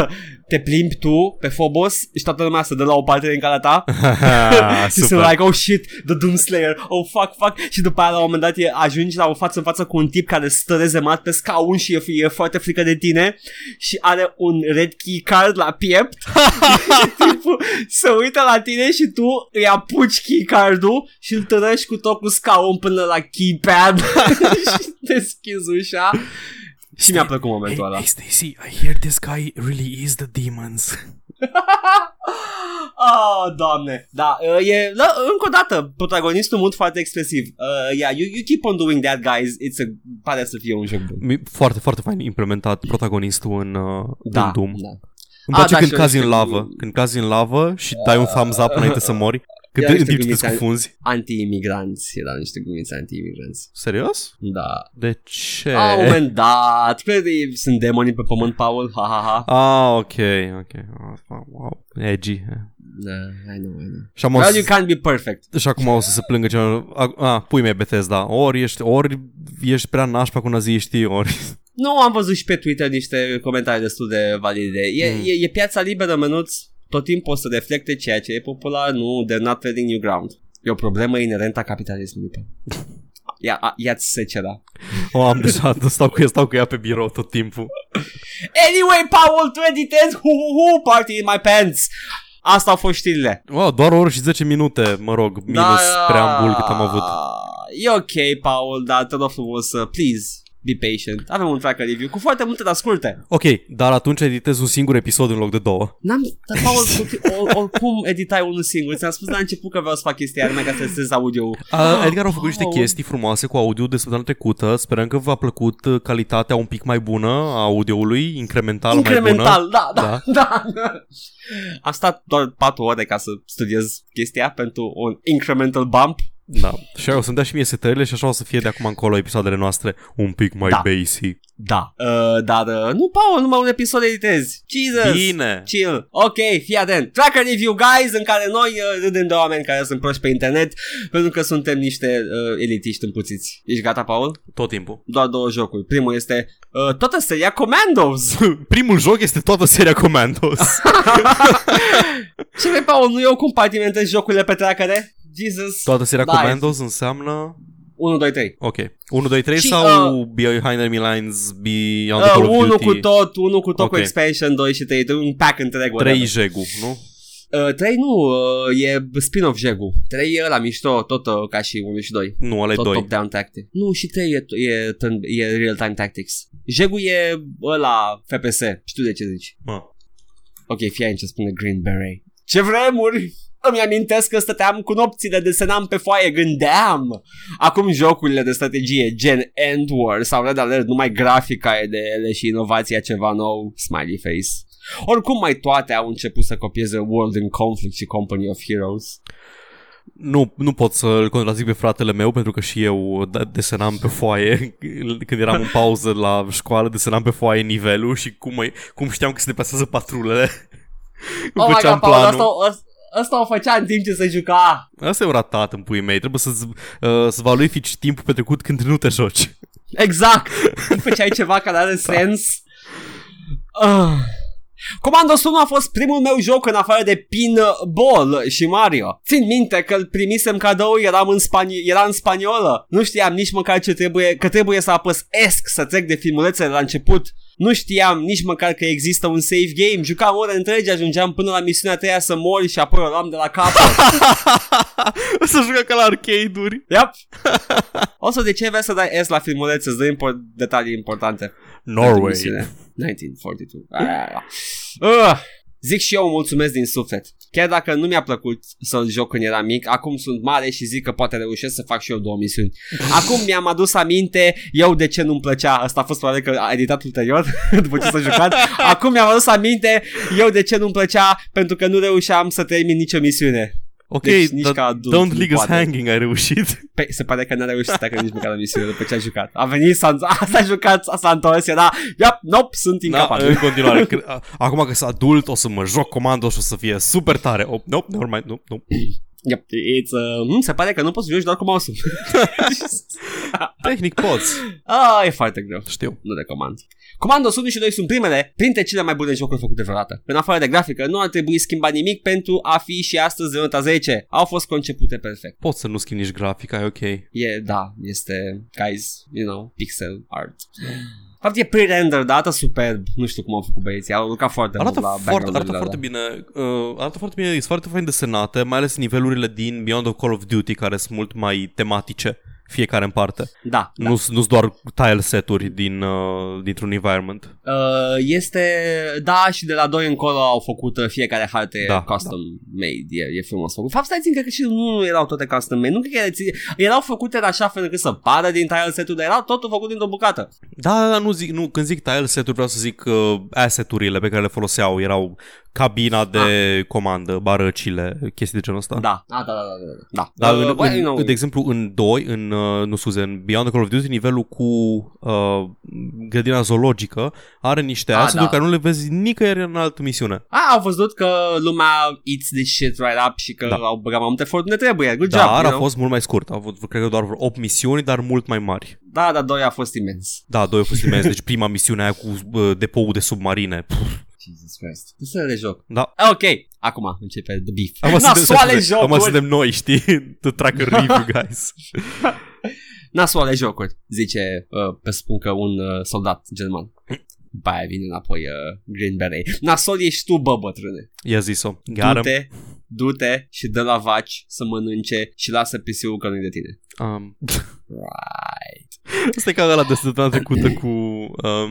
Te plimbi tu pe Phobos și toată lumea să dă la o parte din calea ta și sunt like, oh shit, the Doomslayer, oh fuck, fuck și după aia la un moment dat e, ajungi la o față în față cu un tip care stă rezemat pe scaun și e, e foarte frică de tine și are un red key card la piept tipul se uită la tine și tu îi apuci key card-ul și îl tărăști cu tot cu scaun până la keypad și deschizi ușa și mi-a plăcut momentul ăla. Hey, Stacy, I hear this guy really is the demons. Oh, doamne. Da, uh, e, da, încă o dată, protagonistul mult foarte expresiv. Uh, yeah, you, you keep on doing that, guys. It's a, pare să fie un joc bun. Foarte, foarte fain implementat protagonistul în, uh, da, în Doom. Da. Îmi place ah, da, când cazi în lavă, când cazi în lavă și dai un thumbs up înainte să mori. Cât de, timp te scufunzi. Anti-imigranți, erau niște glumițe anti-imigranți. Serios? Da. De ce? Ah, un moment dat. Cred că sunt demoni pe pământ, Paul. Ha, ha, ha. Ah, ok, ok. Wow. Edgy. Da, I know, I know. Și am well, you can't be perfect. Și acum o să se plângă ceva. Ah, pui mei Bethesda. Ori ești, ori ești prea nașpa cu naziștii, ori... Nu, am văzut și pe Twitter niște comentarii destul de valide. E, mm. e, e piața liberă, menuț tot timpul o să reflecte ceea ce e popular, nu, they're not treading new ground. E o problemă inerentă a capitalismului. Ia, ia-ți secera. O, am deja, stau cu, ea, stau cu ea pe birou tot timpul. Anyway, Paul 2010, hu, hu, hu, party in my pants. Asta au fost știrile. Wow, doar o oră și 10 minute, mă rog, minus da, preambul cât am avut. E ok, Paul, dar te rog frumos, please, be patient. Avem un tracker review cu foarte multe de asculte. Ok, dar atunci editez un singur episod în loc de două. N-am, dar Paul, oricum editai unul singur. Ți-am spus la început că vreau să fac chestia aia, ca să testez audio. Uh, Edgar au făcut niște oh. chestii frumoase cu audio de săptămâna trecută. Sperăm că v-a plăcut uh, calitatea un pic mai bună a audioului, incremental, incremental mai bună. da, da, da. da. Am stat doar 4 ore ca să studiez chestia pentru un incremental bump da. Și o să-mi dea și mie setările și așa o să fie de acum încolo episoadele noastre un pic mai da. basic. Da. Uh, dar uh, nu, Paul, numai un episod editezi. Jesus. Bine. Chill. Ok, fii atent. Tracker review, guys, în care noi uh, râdem de oameni care sunt proști pe internet pentru că suntem niște uh, elitiști împuțiți. Ești gata, Paul? Tot timpul. Doar două jocuri. Primul este uh, toată seria Commandos. Primul joc este toată seria Commandos. Ce vrei, Paul? Nu eu compartimentez jocurile pe trackere? Jesus. Toată seria da, Commandos înseamnă 1, 2, 3. Ok. 1, 2, 3 Și, sau Behind Enemy Lines, Beyond the Uh, Call of 1 Duty? cu tot, 1 cu tot Ok. cu expansion, 2 și 3, un pack întreg. 3 Jegu, nu? Uh, 3 nu, uh, e spin-off Jegu. 3 e la mișto, tot uh, ca și 1 și 2. Nu, ăla e Tot 2. top-down tactic. Nu, și 3 e, e, turn- e real-time tactics. Jegu e ăla FPS. Știu de ce zici. Mă. Ok, fii aici ce spune Green Beret. Ce vremuri! Îmi amintesc că stăteam cu nopțile, desenam pe foaie, gândeam. Acum jocurile de strategie, gen End War sau Red Alert, numai grafica e de ele și inovația ceva nou, smiley face. Oricum mai toate au început să copieze World in Conflict și Company of Heroes. Nu, nu pot să-l contrazic pe fratele meu pentru că și eu da- desenam pe foaie când eram în pauză la școală, desenam pe foaie nivelul și cum, mai, cum știam că se deplasează patrulele. Îmi Oh my făceam god, Paul, asta, planul. Asta, asta o făcea în timp ce se juca. Asta e un ratat în puii mei. Trebuie să-ți, uh, să valorifici timpul petrecut când nu te joci. Exact. Nu făceai ceva care are sens. Uh. Commandos 1 a fost primul meu joc în afară de Pinball și Mario. Țin minte că îl primisem cadou, eram în spani- era în spaniolă. Nu știam nici măcar ce trebuie, că trebuie să apăs ESC să trec de filmulețele la început. Nu știam nici măcar că există un save game. Jucam ore întregi, ajungeam până la misiunea 3 să mori și apoi o luam de la capăt. o să jucă ca la arcade-uri. Yep. Also, de ce vrea să dai S la filmulețe? Îți dă import- detalii importante. pentru Norway. misiune. 1942. Uh, zic și eu mulțumesc din suflet. Chiar dacă nu mi-a plăcut să-l joc când eram mic, acum sunt mare și zic că poate reușesc să fac și eu două misiuni. Acum mi-am adus aminte eu de ce nu-mi plăcea. Asta a fost probabil că a editat ulterior, după ce s-a jucat. Acum mi-am adus aminte eu de ce nu-mi plăcea, pentru că nu reușeam să termin nicio misiune. Ok, Deci nici dar ca adult Don't nu Leave Us poate. Hanging ai reușit. Pe, se pare că n-a reușit să treacă nici măcar la misiune după ce a jucat. A venit, s-a, s-a jucat, s-a întors, era, yep, nope, sunt Da, incapabil. în continuare. cre- a- Acum că sunt adult, o să mă joc comando și o să fie super tare. Oh, nope, never mind, nope, nope. Yep, it's, uh, mm, se pare că nu poți să joci doar cu mouse Tehnic poți. ah, e foarte greu. Știu. Nu recomand. Comando 1 și 2 sunt primele printre cele mai bune jocuri făcute vreodată. În afară de grafică, nu ar trebui schimbat nimic pentru a fi și astăzi de nota 10. Au fost concepute perfect. Poți să nu schimbi nici grafica, e ok. E, da, este, guys, you know, pixel art. De fapt, e pre-render, arată superb. Nu știu cum au făcut băieții. Au lucrat foarte Arată, mult la foarte, arată background-urile foarte alea. bine, uh, arată foarte bine, sunt foarte fain desenate, mai ales nivelurile din Beyond the Call of Duty, care sunt mult mai tematice, fiecare în parte. Da, da. Nu sunt doar tile seturi din, uh, dintr-un environment. Uh, este, da, și de la 2 încolo au făcut uh, fiecare hartă Da, custom made, e, e frumos făcut. Fapt, stai țin, cred că și nu erau toate custom made, nu cred că ele ți- erau făcute în așa fel încât să pară din tile set-ul, dar erau totul făcut dintr-o bucată. Da, da, da, nu zic, nu, când zic tile seturi vreau să zic uh, asset-urile pe care le foloseau, erau cabina de comandă, barăcile, chestii de genul ăsta. Da, da, da, da, da. da. Dar Uh, în, well, în, you know, de exemplu, în 2, în, uh, nu scuze, în Beyond the Call of Duty, nivelul cu uh, grădina zoologică are niște Ah, asset-uri da. care nu le vezi nicăieri în altă misiune. a, au văzut că lumea eats this shit right up și că Da. au băgat mai mult efort unde trebuie. Good Dar job, you a know? fost mult mai scurt. A avut, cred că, doar vreo 8 misiuni, dar mult mai mari. Da, dar 2 a fost imens. Da, doi au fost imens. Deci prima misiune aia cu uh, depoul de submarine. Pff, Jesus Christ. Nu să le joc. da. Ok, acum începe the beef. Acum Nasoale acum jocuri! suntem noi, știi? To track a review, guys. Nasoale jocuri, zice uh, pe spun că un uh, soldat german. După aia vine înapoi uh, Green Beret. Nasol ești tu, bă, bătrâne. I-a zis-o. Gata. Du-te, du-te și dă la vaci să mănânce și lasă pisiul că nu de tine. Um, Right. Asta e ca ăla de săptămâna trecută cu um,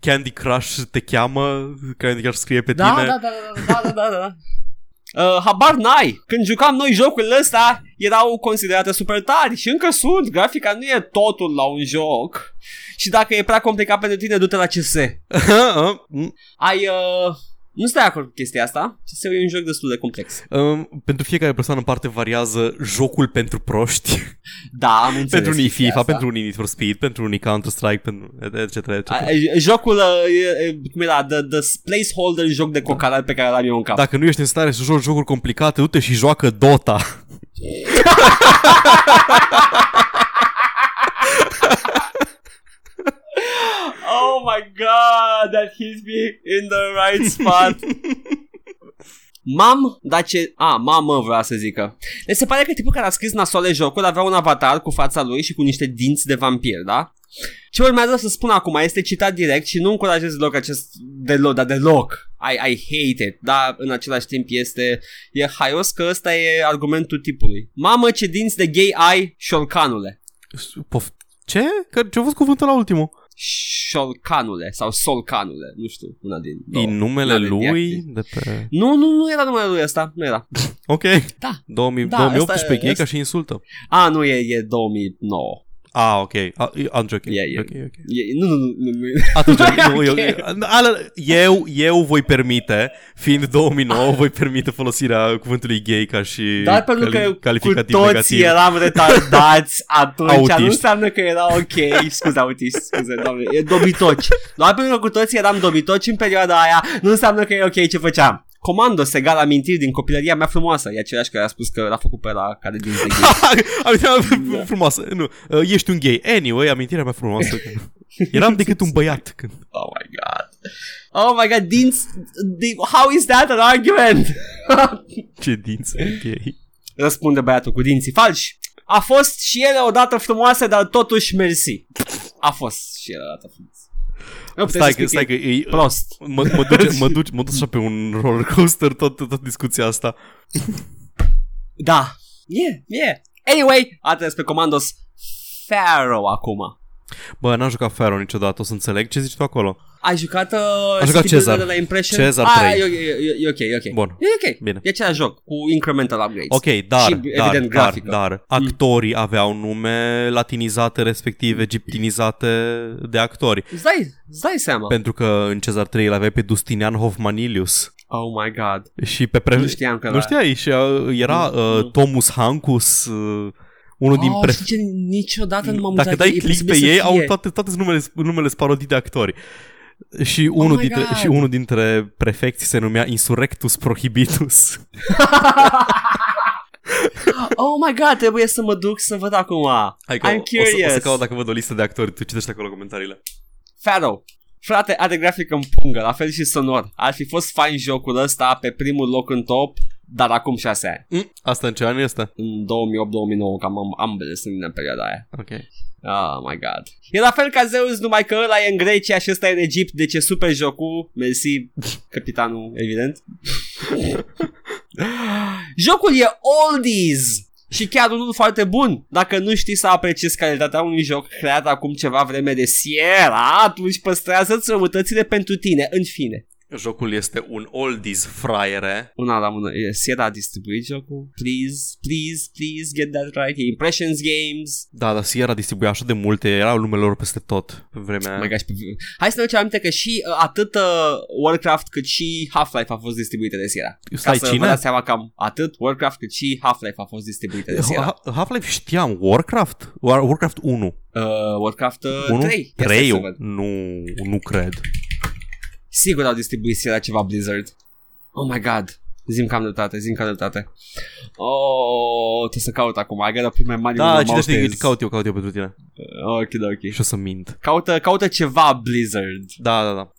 Candy Crush te cheamă, Candy Crush scrie pe Da, tine. da, da, da, da, da, da, da. Uh, habar n-ai. Când jucam noi jocurile astea, erau considerate super tari și încă sunt. Grafica nu e totul la un joc. Și dacă e prea complicat pentru tine, du-te la CS. Mm, Ai... Uh, nu stai de acord cu chestia asta. CS e un joc destul de complex. um, pentru fiecare persoană în parte variază jocul pentru proști. Da, am înțeles. pentru unii chestia FIFA, asta. pentru unii Need for Speed, pentru unii Counter-Strike, pentru etc. etc. A, Jocul, uh, e- e- cum era, the, the placeholder joc de cocalat pe care l-am eu în cap. Dacă nu ești în stare să joci jocuri complicate, du-te și joacă Dota. Oh my god, that hits me in the right spot. Mam, dar ce... A, mamă vrea să zică. Deci se pare că tipul care a scris nasoale jocul avea un avatar cu fața lui și cu niște dinți de vampir, da? Ce urmează să spun acum este citat direct și nu încurajez deloc acest deloc, dar deloc. I, I hate it, dar în același timp este e haios că ăsta e argumentul tipului. Mamă ce dinți de gay ai, șolcanule. Pof- ce? Că ce-a fost cuvântul la ultimul? Șolcanule sau solcanule, nu știu, una din două. Din numele Una din lui? diacri. De pe... Nu, nu, nu era numele lui ăsta, nu era. Ok. Da. 2000, Da, 2018 asta e- gay ca și insultă. A, nu, e, e 2009. Ah, ok. Ah, atunci ok. E, e, ok, ok. e, nu, nu, nu, nu, nu. Atunci, nu, eu, Ok. ale- eu, eu voi permite, fiind 2009, voi permite folosirea cuvântului gay ca și Dar pentru cali- că cu calificativ toți negativ. eram retardați atunci, Autiști. nu înseamnă că era ok. Scuze, autiști, scuze, doamne, e dobitoci. Doar pentru că cu toții eram dobitoci în perioada aia, nu înseamnă că e ok ce făceam. Comandos egal amintiri din copilăria mea frumoasă. E același care a spus că l-a făcut pe la care din de gay. Amintirea mea frumoasă. Nu, uh, ești un gay. Anyway, amintirea mea frumoasă. Eram decât un băiat când... Oh my god. Oh my god, dinți... Di- How is that an argument? Ce dinți gay. Răspunde băiatul cu dinții falși. A fost și ele odată frumoase, dar totuși mersi. A fost și ele odată frumoase. Nu puteți Stai să că, spui stai că că e e, prost. mă, mă, duce, mă, duce, mă duce așa pe un roller coaster tot, tot discuția asta. Da. E, e. Anyway, a pe Commandos Pharaoh acum. Bă, n-am jucat Pharaoh niciodată, o să înțeleg ce zici tu acolo. Ai jucat, uh, Am jucat City Cezar. Builder de la Impression? Cezar ah, 3. E, e, e, e ok, e ok. Bun. E ok. Bine. E același joc cu incremental upgrades. Ok, dar, Și, dar, evident, dar, grafică. dar, actorii aveau nume latinizate, respectiv egiptinizate de actori. Îți dai, îți dai seama. Pentru că în Cezar 3 îl aveai pe Justinian Hofmanilius. Oh my god. Și pe pre... Nu știam că Nu era. știai? Și uh, era Nu, uh, nu. Tomus Hancus, uh, unul din oh, pre... știi ce? Niciodată nu m-am Dacă uitat. dai E click pe posibil să ei, au fie. toate, toate numele, numele parodii de actori. Și unul, my dintre, God. și unul dintre prefecți se numea Insurrectus Prohibitus. Oh my god, trebuie să mă duc să văd acum. Hai că I'm o, o, să, o curious. să caut dacă văd o listă de actori, tu citește acolo comentariile. Pharaoh. Frate, are grafică în pungă, la fel și sonor. Ar fi fost fain jocul ăsta pe primul loc în top, dar acum 6 ani. Mm, asta în ce an este? În 2008-2009, cam am, ambele sunt în perioada aia. Ok. Oh my god. E la fel ca Zeus, numai că ăla e în Grecia și ăsta e în Egipt, deci e super jocul. Mersi, capitanul, evident. jocul e oldies și chiar unul foarte bun. Dacă nu știi să apreciezi calitatea unui joc creat acum ceva vreme de Sierra, atunci păstrează-ți răutățile pentru tine, în fine. Jocul este un oldies fraiere. Una la mână. E Sierra a distribuit jocul? Please, please, please get that right. E Impressions Games. Da, dar Sierra distribuia așa de multe, erau numele lor peste tot pe vremea Oh aia. my gosh, pe... Hai să ne ducem aminte că și uh, atât uh, Warcraft cât și Half-Life a fost distribuite de Sierra. Stai, Ca să cine? vă dați seama cam atât Warcraft cât și Half-Life a fost distribuite de Sierra. Ha- Half-Life știam, Warcraft? War- Warcraft 1. Uh, Warcraft uh, 1? 3. Ia 3 stai să văd. Nu, nu cred. Sigur au distribuit Sierra ceva Blizzard. Oh my god. Zim cam dreptate, zim cam dreptate. Oh, trebuie să caut acum. I gotta put my money Da, where my citește, mouth is. caut eu, caut eu pentru tine. Ok, ok. Și o să mint. Caută, caută ceva Blizzard. Da, da, da.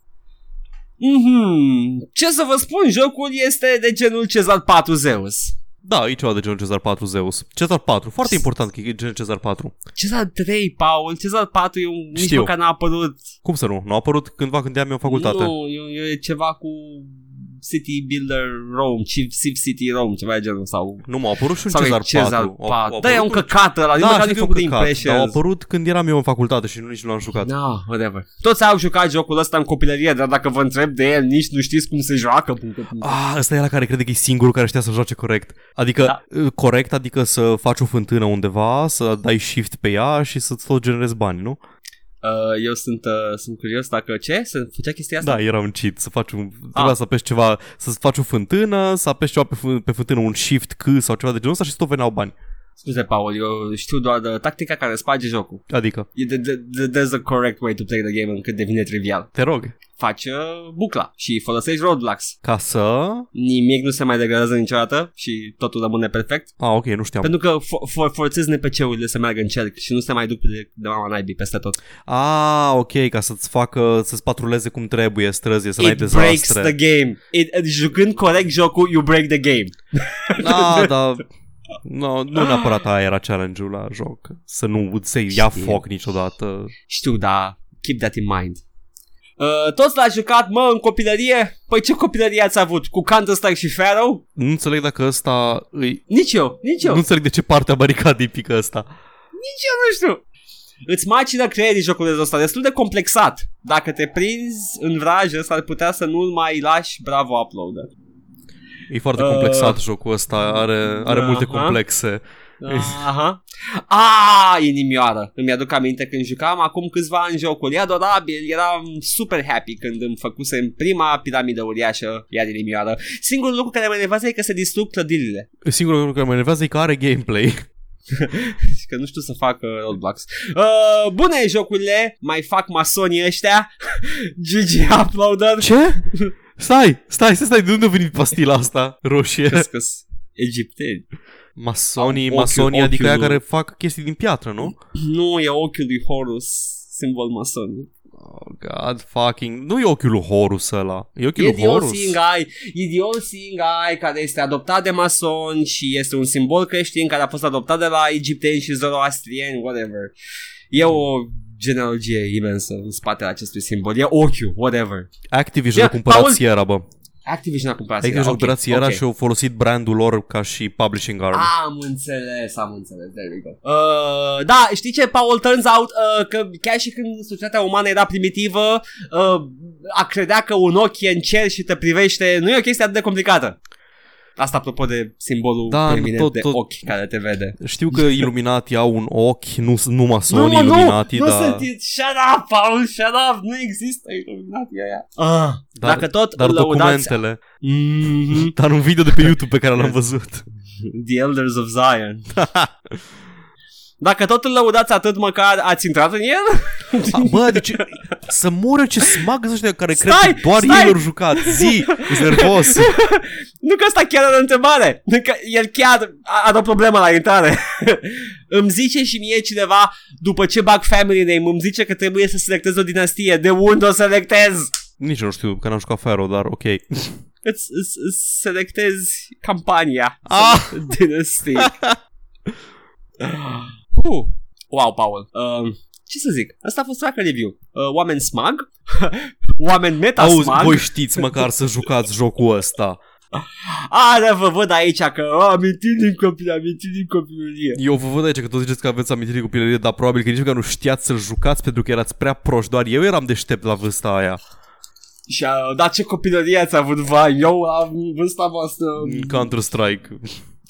Mhm. Ce să vă spun, jocul este de genul Cezar 4 Zeus. Da, e ceva de genul Cezar 4 Zeus. Cezar 4, foarte important că e genul Cezar 4. Cezar 3, Paul, Cezar 4 e un, nici Știu. măcar n-a apărut. Cum să nu? Nu a apărut cândva când eram eu în facultate. Nu, e, e ceva cu City Builder Rome, Civ, Civ City Rome, ceva de genul sau... Nu, m-a apărut și un sau Cezar, e Cezar 4. 4. Au- au Da, e un apărut căcat ăla, nici Da, măcar știu nu-i că e un făcut de căcat, dar au Impressions. apărut când eram eu în facultate și nu nici nu l-am jucat. No, whatever. Toți au jucat jocul ăsta în copilărie, dar dacă vă întreb de el, nici nu știți cum se joacă. Puncte, puncte. Ah, ăsta e la care crede că e singurul care știa să joace corect. Adică, Da. da. corect, adică să faci o fântână undeva, să dai shift pe ea și să-ți tot generezi bani, nu? Uh, eu sunt, uh, sunt curios dacă ce? Să făcea chestia asta? Da, era un cheat, să faci un... Trebuia să apeși ceva, să faci o fântână, să apeși ceva pe, fân- pe fântână, un shift C sau ceva de genul ăsta și tot veneau bani. Scuze, Paul, eu știu doar de tactica care sparge jocul. Adică, E de, de, de, there's a correct way to play the game încât devine trivial. te rog. faci uh, bucla și folosești roadblocks. Ca să... Nimic nu se mai degradează niciodată și totul rămâne perfect. Ah, ok, nu știam. Pentru că for- for- forțezi NPC-urile să meargă în cerc și nu se mai duc de, de mama naibii peste tot. Ah, ok, ca să-ți facă, să-ți patruleze cum trebuie străzi, să n-ai It breaks dezastre. the game. It, jucând corect jocul, you break the game. Da, da. No, nu neapărat aia era challenge-ul la joc. Să nu se ia Știu. foc niciodată. Știu, da, keep that in mind. Uh, toți l-ați jucat, mă, în copilărie? Păi ce copilărie ați avut? Cu Counter-Strike și Pharaoh? Nu înțeleg dacă ăsta îi... Nici eu, nici eu. Nu înțeleg de ce partea baricadei pică ăsta. Nici eu nu știu. Îți macină creierii jocul ăsta, destul de complexat. Dacă te prinzi în vrajă, s-ar putea să nu-l mai lași bravo uploader. E foarte Uh. complexat jocul ăsta, are, are multe Aha. complexe. Aha. Ah, inimioară. Îmi aduc aminte când jucam acum câțiva ani jocul. E adorabil, eram super happy când îmi făcusem prima piramidă uriașă, iar inimioară. Singurul lucru care mă enervează e că se distrug clădirile. Singurul lucru care mă enervează e că are gameplay. Și că nu știu să fac uh, roadblocks. Uh, bune jocurile, mai fac masonii ăștia. GG Uploader. Ce? Stai, stai, stai, stai, de unde a venit pastila asta roșie? Crezi că Egipteni. Masonii, Au masonii, ochiul- adică aia ochiul- care fac chestii din piatră, nu? Nu, e ochiul lui Horus, simbol masonic. Oh, God fucking... Nu e ochiul lui Horus ăla. E ochiul E lui The All Horus. Seeing Eye, e The All Seeing Eye care este adoptat de masoni și este un simbol creștin care a fost adoptat de la egipteni și zoroastrieni, whatever. E o genealogie imensă în spatele acestui simbol. E ochiul, whatever. Activision a Ia, cumpărat Paul- Sierra, bă. Activision a cumpărat Activision a Sierra. cumpărat Sierra ok. și au folosit brandul lor ca și publishing arm. Am înțeles, am înțeles, there we go. Uh, da, știi ce, Paul, turns out uh, că chiar și când societatea umană era primitivă, uh, a credea că un ochi e în cer și te privește, nu e o chestie atât de complicată. Asta apropo de simbolul Da, proeminent tot- de tot- ochi care te vede. Știu că Illuminati au un ochi, nu, nu masonii nu, Illuminati, nu, dar... nu sunt, shut up, Paul, shut up, nu există Illuminati aia. Ah, Dar- dacă tot Dar îl lăudați... documentele, Mhm. dar un video de pe YouTube pe care l-am văzut. The Elders of Zion. Dacă tot îl lăudați atât măcar ați intrat în el? A, Bă, deci să moră ce smag sunt ăștia care Stai, cred că doar stai! ei l-au jucat. Zi, ești nervos. Nu că asta chiar era întrebare. Nu că el chiar are o problemă la intrare. îmi zice și mie cineva, după ce bag family name, îmi zice că trebuie să selectez o dinastie. De unde o selectez? Nici nu știu, că n-am jucat Faro, dar ok. Îți, îți, îți selectezi campania. Ah! Dinastie. uh. Wow, Paul. Uh, ce să zic? Asta a fost treacă review. Uh, oameni smag? oameni meta Auzi, smag? voi știți măcar să jucați jocul ăsta. A, da, vă văd aici că oh, amintiri din copil, amintiri din copilărie. Eu vă văd aici că tot ziceți că aveți amintiri cu copilărie, dar probabil că nici măcar nu știați să-l jucați pentru că erați prea proști. Doar eu eram deștept la vârsta aia. Și uh, da, ce copilărie ați avut, vai, eu am vârsta voastră. Counter-Strike.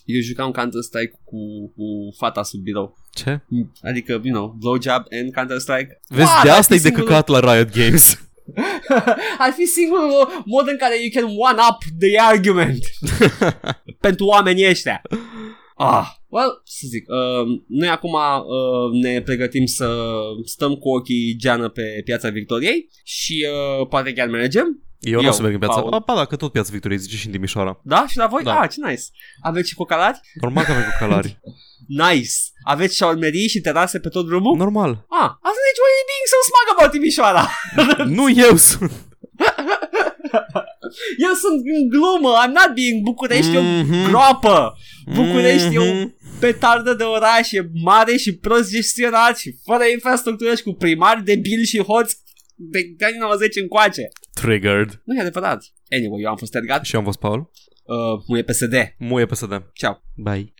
Eu jucam Counter-Strike cu, cu fata sub birou. Ce? Adică, you know, blowjob and Counter-Strike. Vezi, Ah, de ar asta fi e de singurul- căcat la Riot Games. Ar fi singurul mod în care you can one-up the argument pentru oamenii ăștia. Ah, well, să zic, uh, noi acum uh, ne pregătim să stăm cu ochii geană pe piața Victoriei și uh, poate chiar mergem. Eu nu o Eu, să merg în piața. Paul. A, ba, da, că tot piața Victoriei zice și în Timișoara. Da? Și la voi? Da. Ah, ce nice. Aveți și cocalari? Normal că avem cu calari. Nice. Aveți șaurmerii și terase pe tot drumul? Normal. Ah, asta deci oamenii being so smug about Timișoara. nu eu sunt. Eu sunt în glumă, I'm not being București, e o Mhm. groapă. București e o Mhm. petardă de oraș, e mare și prost gestionat și fără infrastructură și cu primari debili și hoți de anii 90 încoace. Triggered. Nu e adevărat. Anyway, eu am fost tergat. Și eu am fost Paul. Uh, muie PSD. Muie PSD. Ciao. Bye.